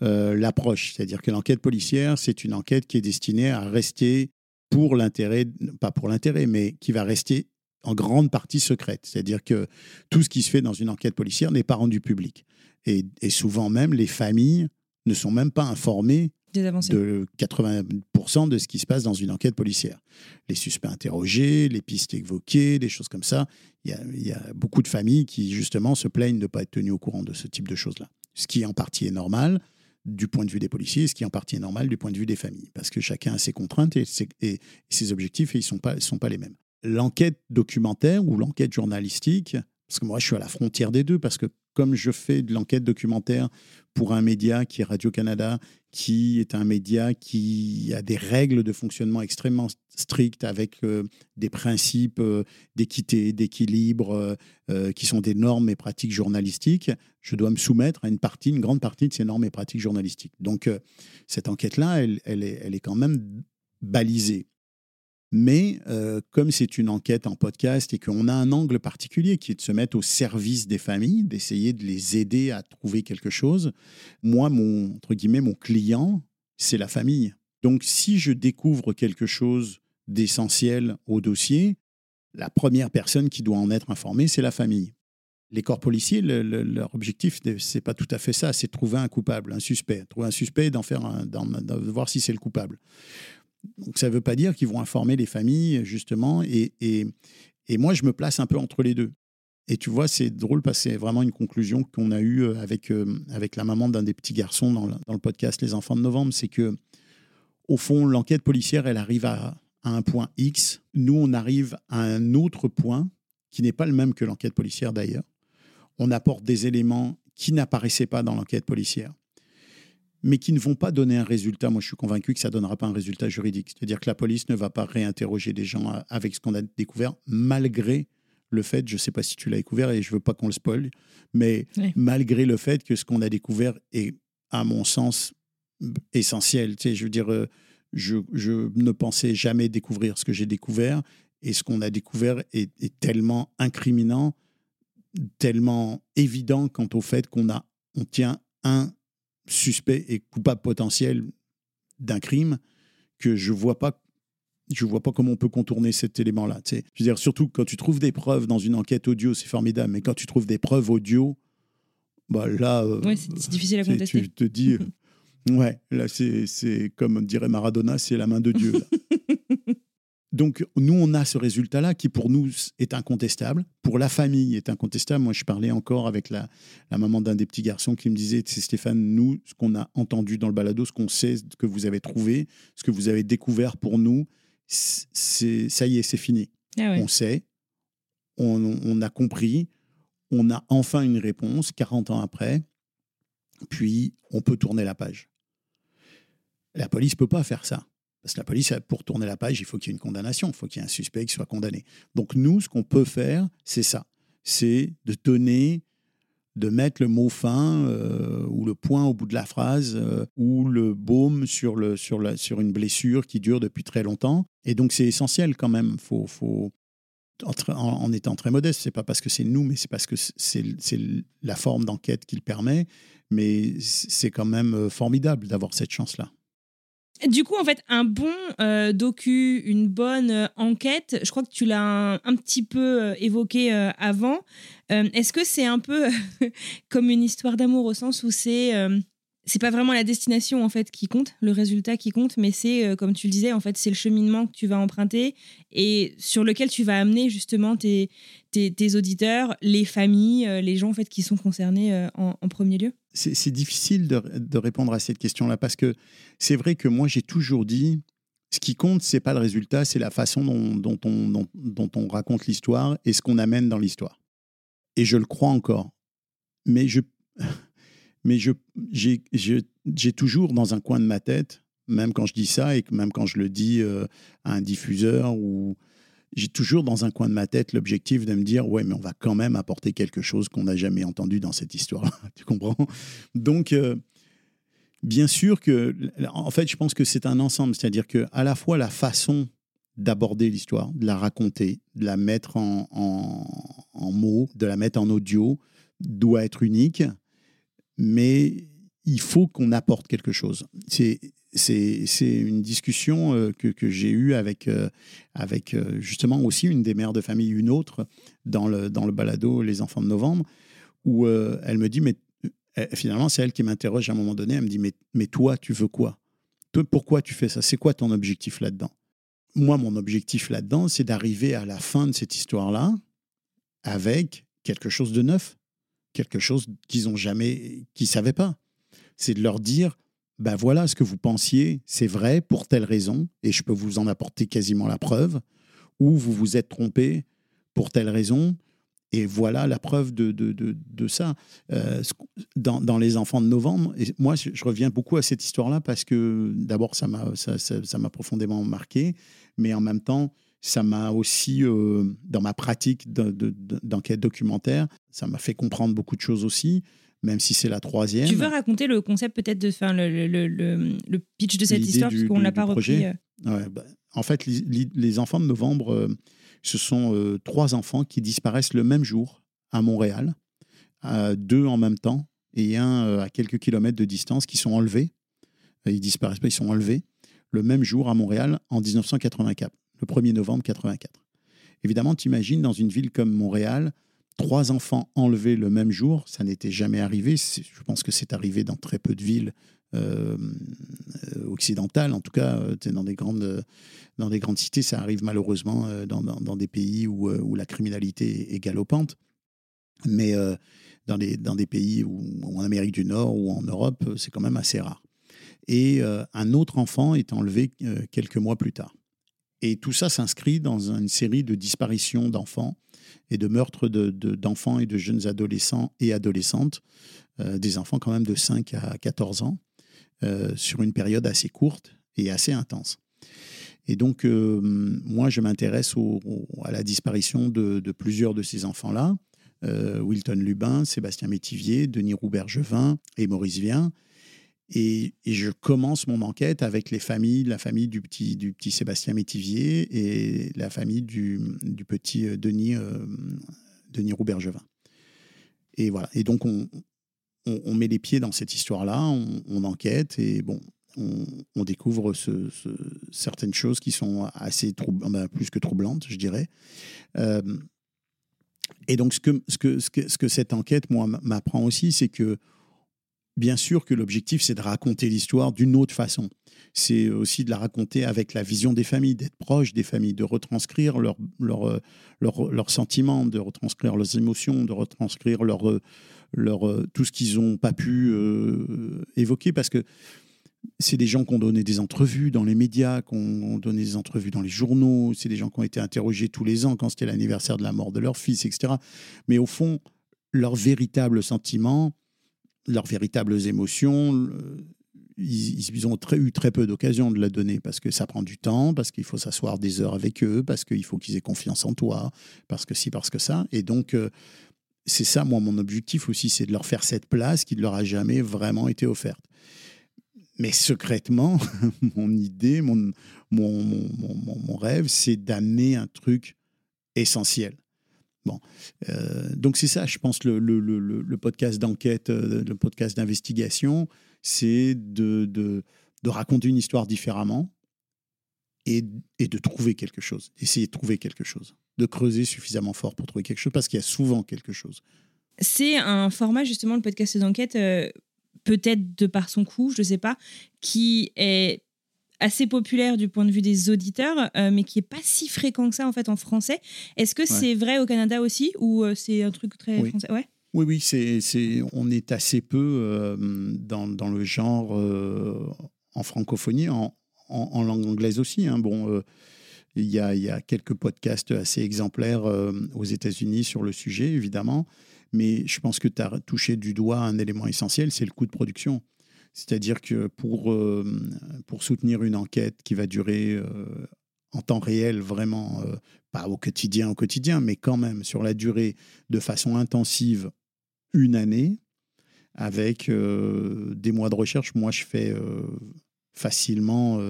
l'approche, c'est-à-dire que l'enquête policière, c'est une enquête qui est destinée à rester pour l'intérêt, pas pour l'intérêt, mais qui va rester en grande partie secrète. C'est-à-dire que tout ce qui se fait dans une enquête policière n'est pas rendu public. Et, et souvent même, les familles ne sont même pas avancées. de 80% de ce qui se passe dans une enquête policière. Les suspects interrogés, les pistes évoquées, des choses comme ça. Il y a, il y a beaucoup de familles qui, justement, se plaignent de ne pas être tenues au courant de ce type de choses-là. Ce qui, en partie, est normal du point de vue des policiers, ce qui, en partie, est normal du point de vue des familles. Parce que chacun a ses contraintes et ses, et ses objectifs et ils ne sont, pas, sont pas les mêmes. L'enquête documentaire ou l'enquête journalistique, parce que moi, je suis à la frontière des deux, parce que comme je fais de l'enquête documentaire pour un média qui est Radio-Canada, qui est un média qui a des règles de fonctionnement extrêmement strictes avec euh, des principes euh, d'équité, d'équilibre, euh, qui sont des normes et pratiques journalistiques, je dois me soumettre à une partie, une grande partie de ces normes et pratiques journalistiques. Donc, cette enquête-là, elle est quand même balisée. Mais euh, comme c'est une enquête en podcast et qu'on a un angle particulier qui est de se mettre au service des familles, d'essayer de les aider à trouver quelque chose, moi, mon, entre guillemets, mon client, c'est la famille. Donc si je découvre quelque chose d'essentiel au dossier, la première personne qui doit en être informée, c'est la famille. Les corps policiers, le- le- leur objectif, c'est pas tout à fait ça, c'est trouver un coupable, un suspect. Trouver un suspect, d'en faire un, de voir si c'est le coupable. Donc ça ne veut pas dire qu'ils vont informer les familles, justement. Et, et, et moi, je me place un peu entre les deux. Et tu vois, c'est drôle parce que c'est vraiment une conclusion qu'on a eue avec, euh, avec la maman d'un des petits garçons dans le, dans le podcast Les Enfants de Novembre. C'est que, au fond, l'enquête policière, elle arrive à un point X. Nous, on arrive à un autre point qui n'est pas le même que l'enquête policière d'ailleurs. On apporte des éléments qui n'apparaissaient pas dans l'enquête policière mais qui ne vont pas donner un résultat. Moi, je suis convaincu que ça ne donnera pas un résultat juridique. C'est-à-dire que la police ne va pas réinterroger des gens avec ce qu'on a découvert, malgré le fait, je ne sais pas si tu l'as découvert et je ne veux pas qu'on le spoil, mais Oui. malgré le fait que ce qu'on a découvert est, à mon sens, essentiel. Tu sais, je veux dire, euh, je, je ne pensais jamais découvrir ce que j'ai découvert et ce qu'on a découvert est, est tellement incriminant, tellement évident quant au fait qu'on a, on tient un suspect et coupable potentiel d'un crime que je vois pas je vois pas comment on peut contourner cet élément-là. Je veux dire, surtout quand tu trouves des preuves dans une enquête audio, c'est formidable, mais quand tu trouves des preuves audio, bah là, euh, Ouais, c'est difficile à contester. tu te dis, euh, ouais, là c'est c'est comme dirait Maradona, c'est la main de Dieu. là. [laughs] Donc, nous, on a ce résultat-là qui, pour nous, est incontestable. Pour la famille, est incontestable. Moi, je parlais encore avec la, la maman d'un des petits garçons qui me disait, c'est Stéphane, nous, ce qu'on a entendu dans le balado, ce qu'on sait, ce que vous avez trouvé, ce que vous avez découvert pour nous, c'est ça y est, c'est fini. Ah ouais. On sait, on, on a compris, on a enfin une réponse 40 ans après, puis on peut tourner la page. La police peut pas faire ça. Parce que la police, pour tourner la page, il faut qu'il y ait une condamnation, il faut qu'il y ait un suspect qui soit condamné. Donc nous, ce qu'on peut faire, c'est ça. C'est de donner, de mettre le mot fin euh, ou le point au bout de la phrase euh, ou le baume sur, une blessure qui dure depuis très longtemps. Et donc c'est essentiel quand même. Faut, faut, en, étant très modeste, c'est pas parce que c'est nous, mais c'est parce que c'est c'est la forme d'enquête qui le permet. Mais c'est quand même euh, formidable d'avoir cette chance-là. Du coup, en fait, un bon euh, docu, une bonne euh, enquête, je crois que tu l'as un, petit peu euh, évoqué avant. Est-ce que c'est un peu [laughs] comme une histoire d'amour au sens où c'est c'est pas vraiment la destination en fait qui compte, le résultat qui compte, mais c'est comme tu le disais, en fait, c'est le cheminement que tu vas emprunter et sur lequel tu vas amener justement tes, tes, auditeurs, les familles, euh, les gens en fait qui sont concernés euh, en, premier lieu. C'est difficile de, répondre à cette question-là parce que c'est vrai que moi, j'ai toujours dit ce qui compte, c'est pas le résultat, c'est la façon dont, on, raconte l'histoire et ce qu'on amène dans l'histoire. Et je le crois encore. Mais je, [laughs] mais j'ai, toujours dans un coin de ma tête, même quand je dis ça et même quand je le dis euh, à un diffuseur ou j'ai toujours dans un coin de ma tête l'objectif de me dire ouais mais on va quand même apporter quelque chose qu'on n'a jamais entendu dans cette histoire [laughs] tu comprends? Donc euh, bien sûr que en fait je pense que c'est un ensemble. C'est-à-dire que à la fois la façon d'aborder l'histoire de la raconter de la mettre en, en, en mots de la mettre en audio doit être unique. Mais il faut qu'on apporte quelque chose. C'est c'est une discussion euh, que, j'ai eue avec, euh, euh, justement aussi une des mères de famille, une autre, dans le, dans le balado Les enfants de novembre, où elle me dit, mais finalement, c'est elle qui m'interroge à un moment donné, elle me dit, mais, mais toi, tu veux quoi? Toi, pourquoi tu fais ça? C'est quoi ton objectif là-dedans? Moi, mon objectif là-dedans, c'est d'arriver à la fin de cette histoire-là avec quelque chose de neuf, quelque chose qu'ils ont jamais, qu'ils savaient pas. C'est de leur dire, ben voilà, ce que vous pensiez, c'est vrai pour telle raison, et je peux vous en apporter quasiment la preuve, ou vous vous êtes trompé pour telle raison, et voilà la preuve de, de, de, ça. Euh, dans, dans Les Enfants de Novembre, et moi, je, reviens beaucoup à cette histoire-là parce que d'abord, ça m'a ça, profondément marqué, mais en même temps, ça m'a aussi, euh, dans ma pratique de- de- de- d'enquête documentaire, ça m'a fait comprendre beaucoup de choses aussi, même si c'est la troisième. Tu veux raconter le concept peut-être de enfin, le, le, le, pitch de cette histoire du- parce qu'on du- l'a pas repris. euh. Ouais, bah, en fait, les, enfants de novembre, euh, ce sont euh, trois enfants qui disparaissent le même jour à Montréal, euh, deux en même temps et un à quelques kilomètres de distance qui sont enlevés. Ils disparaissent pas, ils sont enlevés le même jour à Montréal en 1984, le 1er novembre 84. Évidemment, tu imagines dans une ville comme Montréal, trois enfants enlevés le même jour, ça n'était jamais arrivé. Je pense que c'est arrivé dans très peu de villes euh, euh, occidentales, en tout cas, euh, dans des grandes, dans des grandes cités, ça arrive malheureusement dans, des pays où, la criminalité est galopante. Mais dans, les, dans des pays où, en Amérique du Nord ou en Europe, c'est quand même assez rare. Et un autre enfant est enlevé quelques mois plus tard. Et tout ça s'inscrit dans une série de disparitions d'enfants et de meurtres de- de- d'enfants et de jeunes adolescents et adolescentes, euh, des enfants quand même de 5 à 14 ans, euh, sur une période assez courte et assez intense. Et donc, euh, moi, je m'intéresse à la disparition de, de plusieurs de ces enfants-là. Wilton Lubin, Sébastien Métivier, Denis Roubergevin et Maurice Vien. Et, je commence mon enquête avec les familles, la famille du petit, du petit Sébastien Métivier et la famille du, du petit euh, Denis, euh, Denis Roubergevin. Et voilà. Et donc, on, on, met les pieds dans cette histoire-là, on, enquête et bon, on, découvre ce- ce- certaines choses qui sont assez troub- ben, plus que troublantes, je dirais. Euh, et donc, ce que, ce, que, ce, que, ce que cette enquête, moi, m'apprend aussi, c'est que, bien sûr, que l'objectif, c'est de raconter l'histoire d'une autre façon. C'est aussi de la raconter avec la vision des familles, d'être proche des familles, de retranscrire leurs leur, euh, leur, sentiments, de retranscrire leurs émotions, de retranscrire leur, euh, leur, euh, tout ce qu'ils n'ont pas pu évoquer, parce que c'est des gens qui ont donné des entrevues dans les médias, qui ont donné des entrevues dans les journaux, c'est des gens qui ont été interrogés tous les ans quand c'était l'anniversaire de la mort de leur fils, etc. Mais au fond, leurs véritables sentiments, leurs véritables émotions, ils, ont très- eu très peu d'occasion de la donner parce que ça prend du temps, parce qu'il faut s'asseoir des heures avec eux, parce qu'il faut qu'ils aient confiance en toi, parce que si, parce que ça. Et donc, euh, c'est ça, moi, mon objectif aussi, c'est de leur faire cette place qui ne leur a jamais vraiment été offerte. Mais secrètement, [laughs] mon idée, mon, mon, mon- mon rêve, c'est d'amener un truc essentiel. Euh, donc c'est ça, je pense, le, podcast d'enquête, euh, le podcast d'investigation, c'est de, raconter une histoire différemment et, de trouver quelque chose, d'essayer de trouver quelque chose, de creuser suffisamment fort pour trouver quelque chose, parce qu'il y a souvent quelque chose. C'est un format, justement, le podcast d'enquête, euh, peut-être de par son coût, je ne sais pas, qui est assez populaire du point de vue des auditeurs, euh, mais qui est pas si fréquent que ça en fait en français. Est-ce que c'est vrai au Canada aussi ou euh, c'est un truc très Oui. français? Ouais. Oui, oui, c'est, c'est, on est assez peu euh, dans, dans le genre en francophonie, en, en, en langue anglaise aussi. hein. Bon, il y, a, il y a quelques podcasts assez exemplaires aux États-Unis sur le sujet, évidemment, mais je pense que tu as touché du doigt un élément essentiel, c'est le coût de production. C'est-à-dire que pour, euh, pour soutenir une enquête qui va durer euh, en temps réel, vraiment, euh, pas au quotidien, au quotidien, mais quand même sur la durée, de façon intensive, une année, avec des mois de recherche. Moi, je fais facilement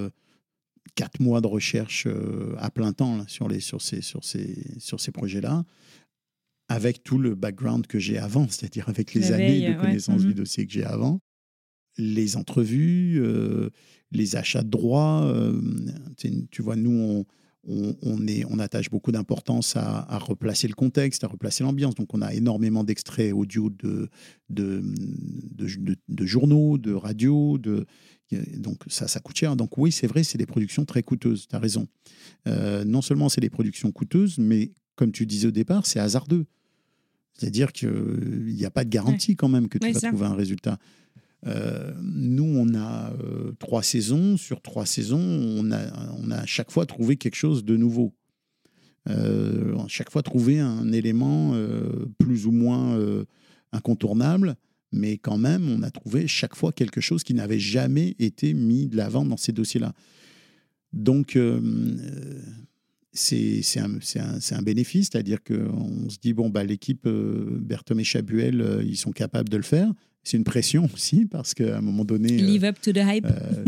quatre mois de recherche à plein temps là, sur, les, sur ces, sur ces, sur ces projets-là, avec tout le background que j'ai avant, [laughs] c'est-à-dire avec les La années veille, de ouais. connaissances Mhm. du dossier que j'ai avant. Les entrevues, les achats de droits. tu vois, nous, on, on, est, on attache beaucoup d'importance à, replacer le contexte, à replacer l'ambiance. Donc, on a énormément d'extraits audio de de, de, journaux, de radio. De, donc, ça, ça coûte cher. Donc, oui, c'est vrai, c'est des productions très coûteuses. Tu as raison. Euh, non seulement c'est des productions coûteuses, mais comme tu disais au départ, c'est hasardeux. C'est-à-dire qu'il n'y a pas de garantie quand même que tu vas trouver un résultat. Euh, nous, on a euh, trois saisons. Sur trois saisons, on a, on a à chaque fois trouvé quelque chose de nouveau. Euh, à chaque fois trouvé un élément plus ou moins incontournable, mais quand même, on a trouvé chaque fois quelque chose qui n'avait jamais été mis de l'avant dans ces dossiers-là. Donc, c'est un, un, un, bénéfice, c'est-à-dire qu'on se dit, bon, bah, l'équipe Berthom et Chabuel, ils sont capables de le faire c'est une pression aussi parce qu'à un moment donné. Live up to the hype. Euh,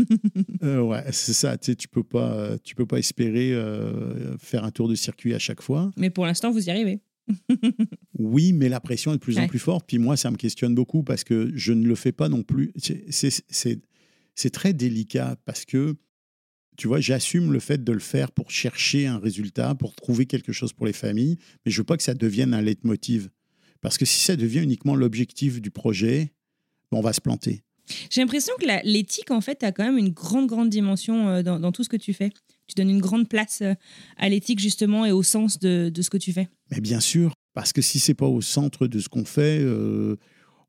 euh, ouais, c'est ça. Tu sais, tu peux pas, tu peux pas espérer euh, faire un tour de circuit à chaque fois. Mais pour l'instant, vous y arrivez. [laughs] oui, mais la pression est de plus en plus forte. Puis moi, ça me questionne beaucoup parce que je ne le fais pas non plus. C'est très délicat parce que, tu vois, j'assume le fait de le faire pour chercher un résultat, pour trouver quelque chose pour les familles, mais je veux pas que ça devienne un leitmotiv. Parce que si ça devient uniquement l'objectif du projet, on va se planter. J'ai l'impression que l'éthique, en fait, a quand même une grande, grande dimension euh, dans, tout ce que tu fais. Tu donnes une grande place euh, à l'éthique, justement, et au sens de, ce que tu fais. Mais bien sûr, parce que si c'est pas au centre de ce qu'on fait, euh,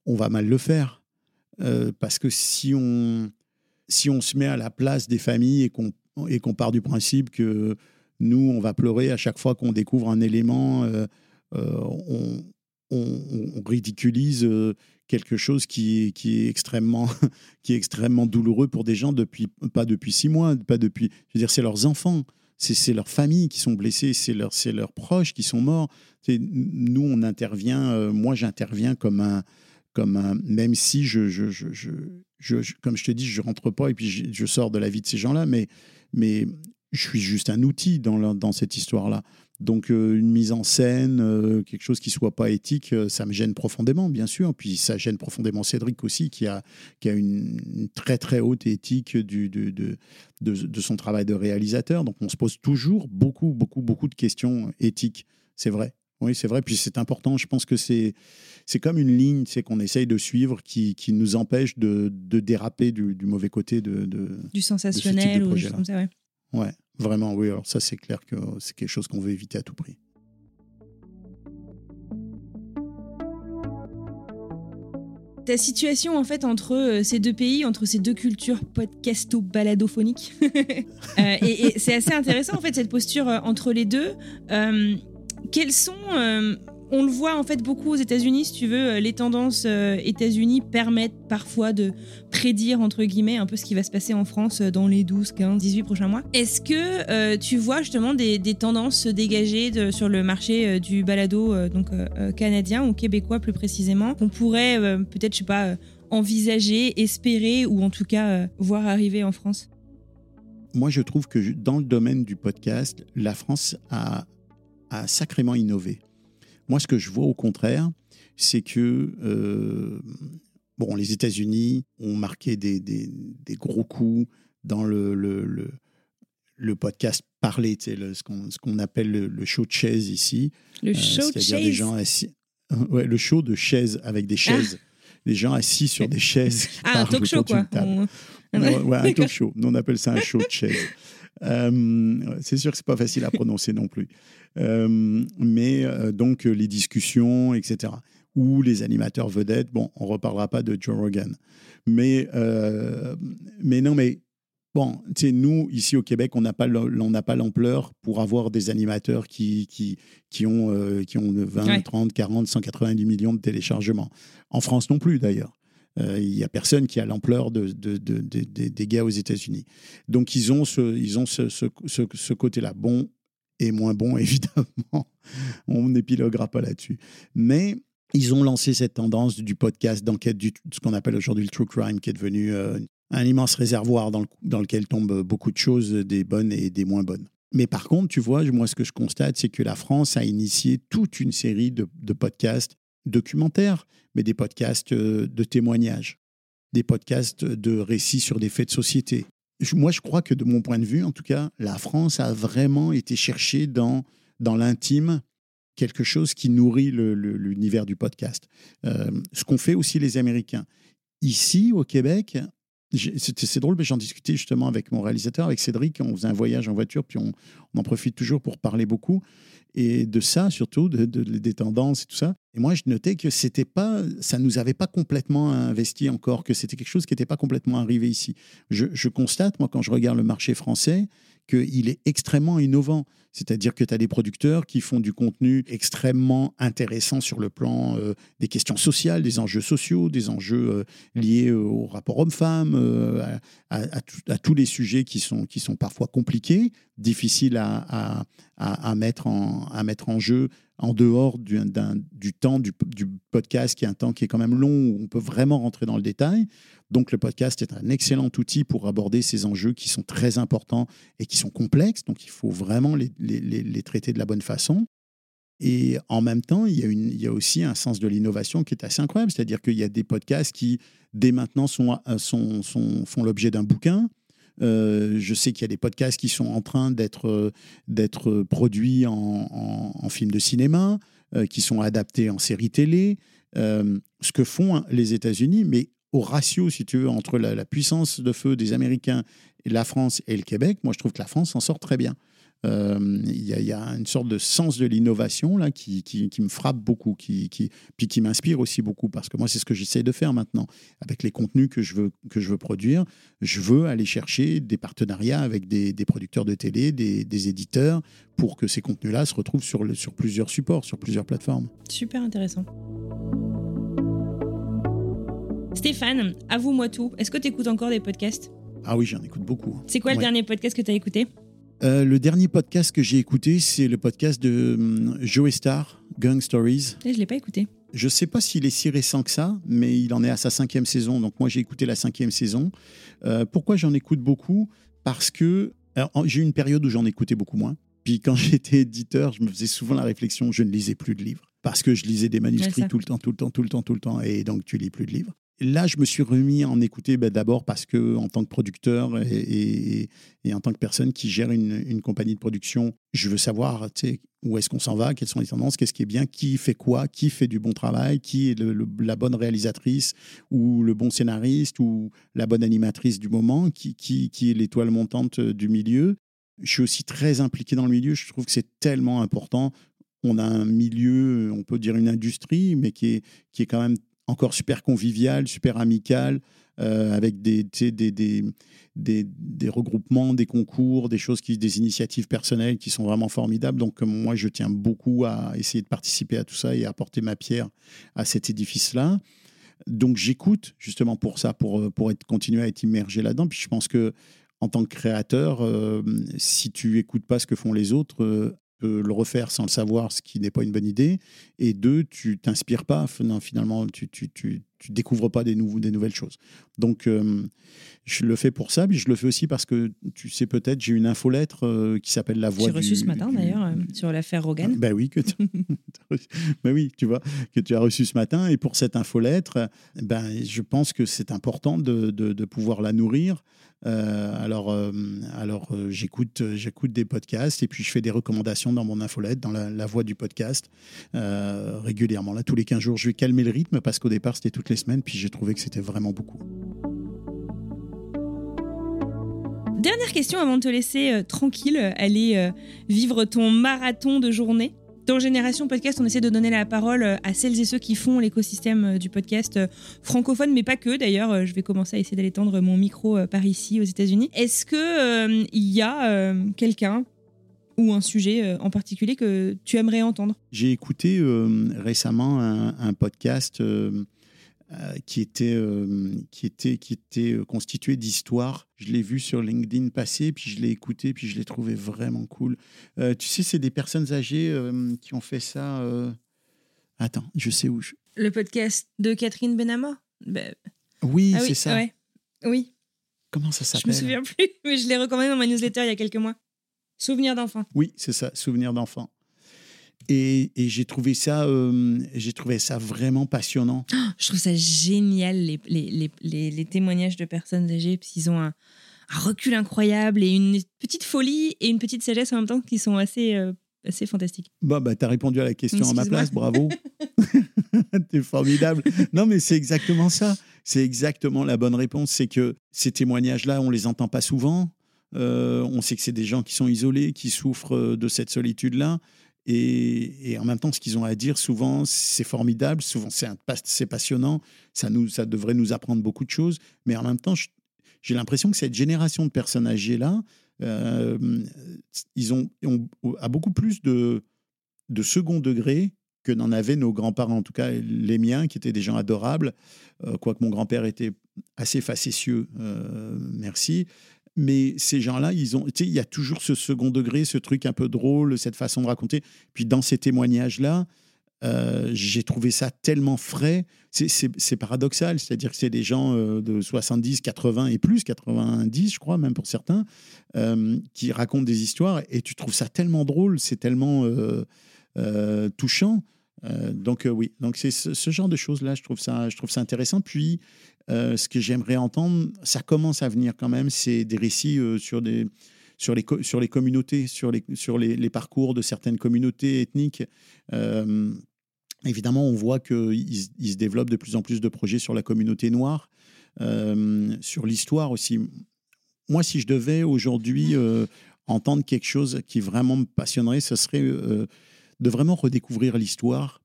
on va mal le faire. parce que si on, si on se met à la place des familles et qu'on et qu'on part du principe que nous, on va pleurer à chaque fois qu'on découvre un élément, on, on, ridiculise euh, quelque chose qui, est extrêmement, [laughs] qui est extrêmement douloureux pour des gens depuis pas depuis six mois, pas depuis. Je veux dire, c'est leurs enfants, c'est leurs familles qui sont blessées, c'est leurs leurs proches qui sont morts. Nous, on intervient. Euh, moi, j'interviens comme un comme un, même si je, je, je, je, comme je te dis, je rentre pas et puis je, sors de la vie de ces gens-là, mais mais je suis juste un outil dans, dans cette histoire-là. Donc euh, une mise en scène, euh, quelque chose qui soit pas éthique, euh, ça me gêne profondément, bien sûr. Puis ça gêne profondément Cédric aussi, qui a, qui a une, très très haute éthique du, de, de, de, son travail de réalisateur. Donc on se pose toujours beaucoup, beaucoup, beaucoup de questions éthiques. C'est vrai. Oui, c'est vrai. Puis c'est important. Je pense que c'est c'est comme une ligne, c'est qu'on essaye de suivre qui, qui nous empêche de, de déraper du, du, mauvais côté de, de du sensationnel ou comme ça. Ouais. ouais. Vraiment, oui. Alors ça, c'est clair que c'est quelque chose qu'on veut éviter à tout prix. ta situation en fait entre euh, ces deux pays, entre ces deux cultures podcasto-baladophoniques. [laughs] Euh, et, c'est assez intéressant en fait cette posture euh, entre les deux. quels sont on le voit en fait beaucoup aux États-Unis, si tu veux, euh, les tendances euh, États-Unis permettent parfois de prédire entre guillemets un peu ce qui va se passer en France euh, dans les 12, 15, 18 prochains mois. Est-ce que tu vois justement des, tendances se dégager sur le marché du balado donc canadien ou québécois plus précisément qu'on pourrait peut-être je sais pas envisager, espérer ou en tout cas voir arriver en France? Moi, je trouve que dans le domaine du podcast, la France a sacrément innové. Moi, ce que je vois au contraire, c'est que euh, bon, les États-Unis ont marqué des, des, des, gros coups dans le, le, le, podcast parlé, ce qu'on ce qu'on appelle le, show de chaise ici. Le euh, show de chaise. Des gens assis, [laughs] ouais, le show de chaise avec des chaises. Les gens assis sur des [laughs] chaises. ah, un talk show, quoi. ouais, un talk show. Nous, on appelle ça un show de chaise. Euh, c'est sûr que c'est pas facile à prononcer non plus. Euh, mais euh, donc les discussions, etc. Ou les animateurs vedettes. Bon, on reparlera pas de Joe Rogan. Mais, mais non, mais Bon, tu sais, nous, ici au Québec, on n'a pas l'ampleur pour avoir des animateurs qui, qui, qui, ont, qui ont 20, 30, 40, 190 millions de téléchargements. En France non plus, d'ailleurs. Euh, il n'y a personne qui a l'ampleur de, des gars aux États-Unis. Donc, ils ont ce, ce, côté-là. Bon et moins bon, [laughs] évidemment. On n'épiloguera pas là-dessus. Mais ils ont lancé cette tendance du podcast d'enquête, ce qu'on appelle aujourd'hui le true crime, qui est devenu euh, un immense réservoir dans, dans, lequel tombent beaucoup de choses, des bonnes et des moins bonnes. Mais par contre, tu vois, moi, ce que je constate, c'est que la France a initié toute une série de podcasts documentaires, mais des podcasts euh, de témoignages. des podcasts de récits sur des faits de société. Moi, je crois que de mon point de vue, en tout cas, la France a vraiment été chercher dans, dans l'intime quelque chose qui nourrit l'univers du podcast. Euh, ce qu'ont fait aussi les Américains. Ici, au Québec, c'est drôle, mais j'en discutais justement avec mon réalisateur, avec Cédric. On faisait un voyage en voiture, puis on, en profite toujours pour parler beaucoup. Et de ça, surtout, de, de- des tendances et tout ça. Et moi, je notais que c'était pas, ça nous avait pas complètement investi encore, que c'était quelque chose qui n'était pas complètement arrivé ici. Je, je constate, moi, quand je regarde le marché français, qu'il est extrêmement innovant. C'est-à-dire que tu as des producteurs qui font du contenu extrêmement intéressant sur le plan euh, des questions sociales, des enjeux sociaux, des enjeux euh, liés euh, au rapport homme-femme, à, tous les sujets qui sont parfois compliqués, difficiles à, à- à- mettre, en, à mettre en jeu en dehors du, du temps du, du podcast, qui est un temps qui est quand même long, où on peut vraiment rentrer dans le détail. Donc le podcast est un excellent outil pour aborder ces enjeux qui sont très importants et qui sont complexes. Donc il faut vraiment les, les- les- les traiter de la bonne façon. Et en même temps, il y, a une, il y a aussi un sens de l'innovation qui est assez incroyable. C'est-à-dire qu'il y a des podcasts qui, dès maintenant, sont, sont, sont- font l'objet d'un bouquin. Euh, je sais qu'il y a des podcasts qui sont en train d'être euh, produits en, en, en film de cinéma, euh, qui sont adaptés en série télé. Ce que font hein, les États-Unis, mais au ratio, si tu veux, entre la, la puissance de feu des Américains, la France et le Québec, moi je trouve que la France s'en sort très bien. Euh, Il y, a- il y a une sorte de sens de l'innovation là qui, qui, qui me frappe beaucoup, qui, qui, puis qui m'inspire aussi beaucoup, parce que moi c'est ce que j'essaie de faire maintenant. Avec les contenus que je veux, que je veux produire, je veux aller chercher des partenariats avec des, des producteurs de télé, des, des éditeurs, pour que ces contenus-là se retrouvent sur, le, sur plusieurs supports, sur plusieurs plateformes. Super intéressant. Stéphane, avoue-moi tout. Est-ce que tu écoutes encore des podcasts? Ah oui, j'en écoute beaucoup. C'est quoi le dernier podcast que tu as écouté? Euh, le dernier podcast que j'ai écouté, c'est le podcast de hum, Joey Star, Gang Stories. Eh, Je l'ai pas écouté. Je ne sais pas s'il est si récent que ça, mais il en est à sa cinquième saison. Donc moi, j'ai écouté la cinquième saison. Euh, pourquoi j'en écoute beaucoup? Parce que j'ai eu une période où j'en écoutais beaucoup moins. Puis quand [laughs] j'étais éditeur, je me faisais souvent la réflexion, je ne lisais plus de livres. Parce que je lisais des manuscrits tout le temps, tout le temps, tout le temps, tout le temps. Et donc, tu lis plus de livres. Là, je me suis remis en écouter ben, d'abord parce que, en tant que producteur et, en tant que personne qui gère une, compagnie de production, je veux savoir où est-ce qu'on s'en va, quelles sont les tendances, qu'est-ce qui est bien, qui fait quoi, qui fait du bon travail, qui est la bonne réalisatrice ou le bon scénariste ou la bonne animatrice du moment, qui, qui, qui est l'étoile montante du milieu. Je suis aussi très impliqué dans le milieu. Je trouve que c'est tellement important. On a un milieu, on peut dire une industrie, mais qui est, qui est quand même encore super convivial, super amical, euh, avec des, regroupements, des concours, des choses qui, des initiatives personnelles qui sont vraiment formidables. Donc euh, moi, je tiens beaucoup à essayer de participer à tout ça et à apporter ma pierre à cet édifice-là. Donc j'écoute justement pour ça, pour, euh, être, continuer à être immergé là-dedans. Puis je pense que en tant que créateur, si tu écoutes pas ce que font les autres, le refaire sans le savoir, ce qui n'est pas une bonne idée. Et deux, tu t'inspires pas. Finalement, tu, tu, tu, tu découvres pas des, nouveaux, des nouvelles choses. Donc, euh, je le fais pour ça, mais je le fais aussi parce que tu sais peut-être, j'ai une infolettre euh, qui s'appelle La Voix J'ai reçu ce matin du- d'ailleurs euh, sur l'affaire Rogan. ben oui, que tu- [laughs] ben oui, tu vois, que tu as reçu ce matin. Et pour cette infolettre, ben, je pense que c'est important de, de, de pouvoir la nourrir. Euh, alors, euh, alors euh, j'écoute, j'écoute des podcasts et puis je fais des recommandations dans mon infolette, dans la, la voix du podcast, euh, régulièrement. Là, tous les 15 jours, je vais calmer le rythme parce qu'au départ, c'était toutes les semaines, puis j'ai trouvé que c'était vraiment beaucoup. Dernière question avant de te laisser euh, tranquille, euh, aller euh, vivre ton marathon de journée. Dans Génération Podcast, on essaie de donner la parole euh, à celles et ceux qui font l'écosystème euh, du podcast euh, francophone, mais pas que. D'ailleurs, euh, je vais commencer à essayer d'aller tendre mon micro euh, par ici aux États-Unis. Est-ce que euh, il y a euh, quelqu'un ou un sujet euh, en particulier que tu aimerais entendre? J'ai écouté euh, récemment un, un podcast euh, euh, qui était, euh, qui était, qui était euh, constitué d'histoires. Je l'ai vu sur LinkedIn passer, puis je l'ai écouté, puis je l'ai trouvé vraiment cool. Euh, tu sais, c'est des personnes âgées euh, qui ont fait ça. euh, Attends, je sais où. je- Le podcast de Catherine Benama? Ben, Oui, ah c'est oui, ça. ouais. Oui, Comment ça je s'appelle? me souviens plus, [laughs] mais je l'ai recommandé dans ma newsletter il y a quelques mois. Souvenir d'enfant. Oui, c'est ça, Souvenir d'enfant. Et, et j'ai trouvé ça, euh, j'ai trouvé ça vraiment passionnant. [gasps] Je trouve ça génial, les, les, les, les, les témoignages de personnes âgées, parce qu'ils ont un, un recul incroyable et une petite folie et une petite sagesse en même temps qui sont assez, euh, assez fantastiques. Bah, bah t'as répondu à la question à ma place, bravo. [laughs] T'es formidable. Non, mais c'est exactement ça. C'est exactement la bonne réponse. C'est que ces témoignages-là, on les entend pas souvent. Euh, on sait que c'est des gens qui sont isolés, qui souffrent de cette solitude-là. Et, en même temps, ce qu'ils ont à dire, souvent, c'est formidable, souvent, c'est passionnant, ça, nous, ça devrait nous apprendre beaucoup de choses. Mais en même temps, j'ai l'impression que cette génération de personnes âgées-là, euh, ils ont, ont a beaucoup plus de, de second degré que n'en avaient nos grands-parents, en tout cas les miens, qui étaient des gens adorables, euh, quoique mon grand-père était assez facétieux, euh, merci. Mais ces gens-là, ils ont, il y a toujours ce second degré, ce truc un peu drôle, cette façon de raconter. Puis dans ces témoignages-là, euh, j'ai trouvé ça tellement frais. C'est- paradoxal, c'est-à-dire que c'est des gens euh, de 70, 80 et plus, 90, je crois, même pour certains, euh, qui racontent des histoires et tu trouves ça tellement drôle, c'est tellement touchant. Euh, donc euh, oui, donc c'est ce, genre de choses-là, je trouve ça, je trouve ça intéressant. Puis euh, ce que j'aimerais entendre, ça commence à venir quand même, c'est des récits sur des sur les, sur les communautés, sur les, sur les, parcours de certaines communautés ethniques. Évidemment, on voit qu'il se- développe de plus en plus de projets sur la communauté noire, sur l'histoire aussi. Moi, si je devais aujourd'hui entendre quelque chose qui vraiment me passionnerait, ce serait de vraiment redécouvrir l'histoire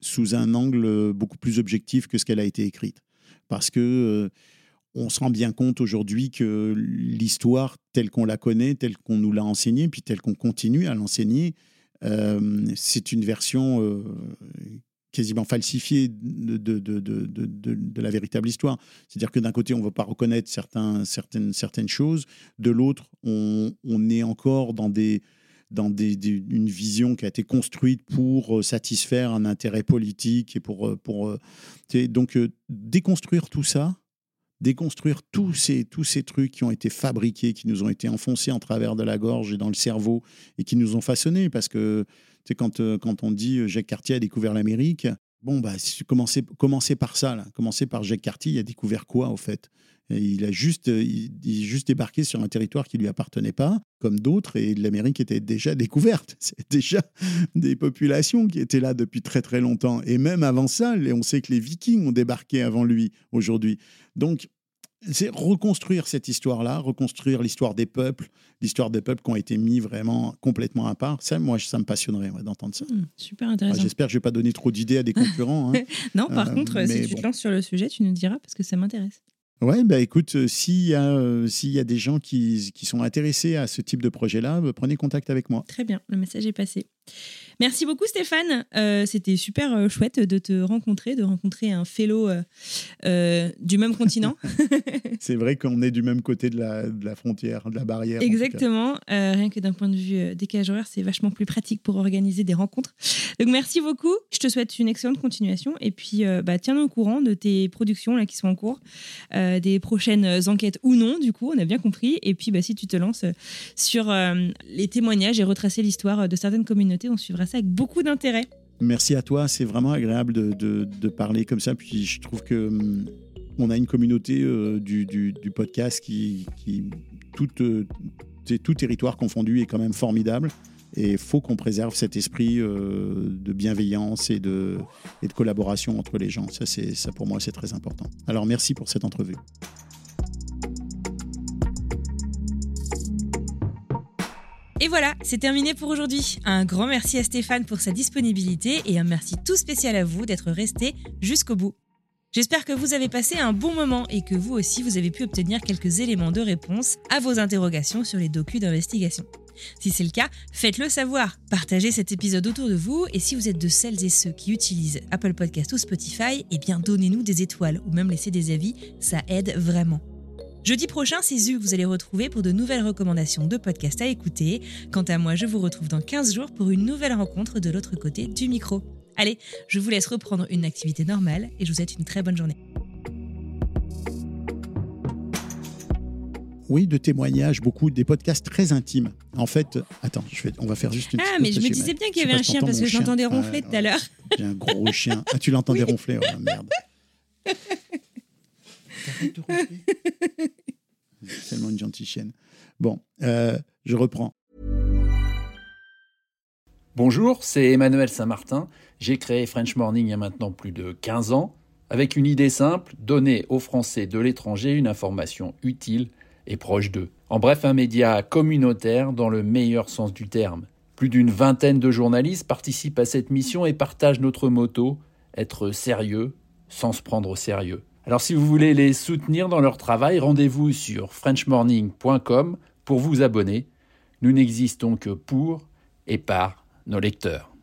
sous un angle beaucoup plus objectif que ce qu'elle a été écrite. Parce que euh, on se rend bien compte aujourd'hui que l'histoire telle qu'on la connaît, telle qu'on nous l'a enseignée, puis telle qu'on continue à l'enseigner, euh, c'est une version euh, quasiment falsifiée de, de, de, de, la véritable histoire. C'est-à-dire que d'un côté, on ne va pas reconnaître certaines, certaines choses, de l'autre, on est encore dans des dans une vision qui a été construite pour euh, satisfaire un intérêt politique et pour, euh, euh, donc déconstruire tout ça, déconstruire tous ces, tous ces trucs qui ont été fabriqués, qui nous ont été enfoncés en travers de la gorge et dans le cerveau et qui nous ont façonnés. Parce que sais, quand, quand on dit Jacques Cartier a découvert l'Amérique, bon, bah, commencez, commencez par ça. Là. Commencez par Jacques Cartier. Il a découvert quoi, au fait? Et Il a juste, euh, il, juste débarqué sur un territoire qui lui appartenait pas, comme d'autres, et l'Amérique était déjà découverte. [laughs] C'est déjà des populations qui étaient là depuis très très longtemps. Et même avant ça, on sait que les Vikings ont débarqué avant lui aujourd'hui. Donc, c'est reconstruire cette histoire-là, reconstruire l'histoire des peuples, l'histoire des peuples qui ont été mis vraiment complètement à part. Ça, moi, ça me passionnerait ouais, d'entendre ça. Hmm, super Ah, intéressant. J'espère que je vais pas donner trop d'idées à des concurrents. hein. [laughs] non, par Euh, contre, si tu te lances sur le sujet, tu nous diras parce que ça m'intéresse. Ouais, bah écoute, euh, s'il y, a, euh, s'il y a des gens qui, qui sont intéressés à ce type de projet-là, bah, prenez contact avec moi. Très bien, le message est passé. Merci beaucoup Stéphane. Euh, C'était super euh, chouette de te rencontrer, de rencontrer un fellow euh, euh, du même [laughs] continent. C'est vrai qu'on est du même côté de la, de la frontière, de la barrière. Exactement. Rien que d'un point de vue décalage horaire, c'est vachement plus pratique pour organiser des rencontres. Donc merci beaucoup. Je te souhaite une excellente continuation et puis bah, tiens-nous au courant de tes productions là qui sont en cours, des prochaines enquêtes ou non. Du coup, on a bien compris. Et puis bah, si tu te lances sur les témoignages et retracer l'histoire de certaines communautés, on suivra ça avec beaucoup d'intérêt. Merci à toi, c'est vraiment agréable de, parler comme ça. Puis je trouve que hum, on a une communauté euh, du, podcast qui, euh, tout territoire confondu, est quand même formidable. Et il faut qu'on préserve cet esprit euh, de bienveillance et de, collaboration entre les gens. Ça pour moi, c'est très important. Alors merci pour cette entrevue. Et voilà, c'est terminé pour aujourd'hui. Un grand merci à Stéphane pour sa disponibilité et un merci tout spécial à vous d'être resté jusqu'au bout. J'espère que vous avez passé un bon moment et que vous aussi vous avez pu obtenir quelques éléments de réponse à vos interrogations sur les docus d'investigation. Si c'est le cas, faites-le savoir. Partagez cet épisode autour de vous et si vous êtes de celles et ceux qui utilisent Apple Podcast ou Spotify, eh bien donnez-nous des étoiles ou même laissez des avis, ça aide vraiment. Jeudi prochain, c'est Zu que vous allez retrouver pour de nouvelles recommandations de podcasts à écouter. Quant à moi, je vous retrouve dans 15 jours pour une nouvelle rencontre de l'autre côté du micro. Allez, je vous laisse reprendre une activité normale et je vous souhaite une très bonne journée. Oui, de témoignages, beaucoup, des podcasts très intimes. En fait, attends, je on va faire juste une Ah, mais je me disais bien qu'il y avait un chien parce que j'entendais ronfler tout à l'heure. J'ai un gros chien. Ah, tu l'entendais ronfler Oh merde. [laughs] T'arrêtes de ronfler. C'est tellement une gentille chienne. Bon, euh, je reprends. Bonjour, c'est Emmanuel Saint-Martin. J'ai créé French Morning il y a maintenant plus de 15 ans, avec une idée simple, donner aux Français de l'étranger une information utile et proche d'eux. En bref, un média communautaire dans le meilleur sens du terme. Plus d'une vingtaine de journalistes participent à cette mission et partagent notre motto, être sérieux sans se prendre au sérieux. Alors si vous voulez les soutenir dans leur travail, rendez-vous sur frenchmorning.com pour vous abonner. Nous n'existons que pour et par nos lecteurs.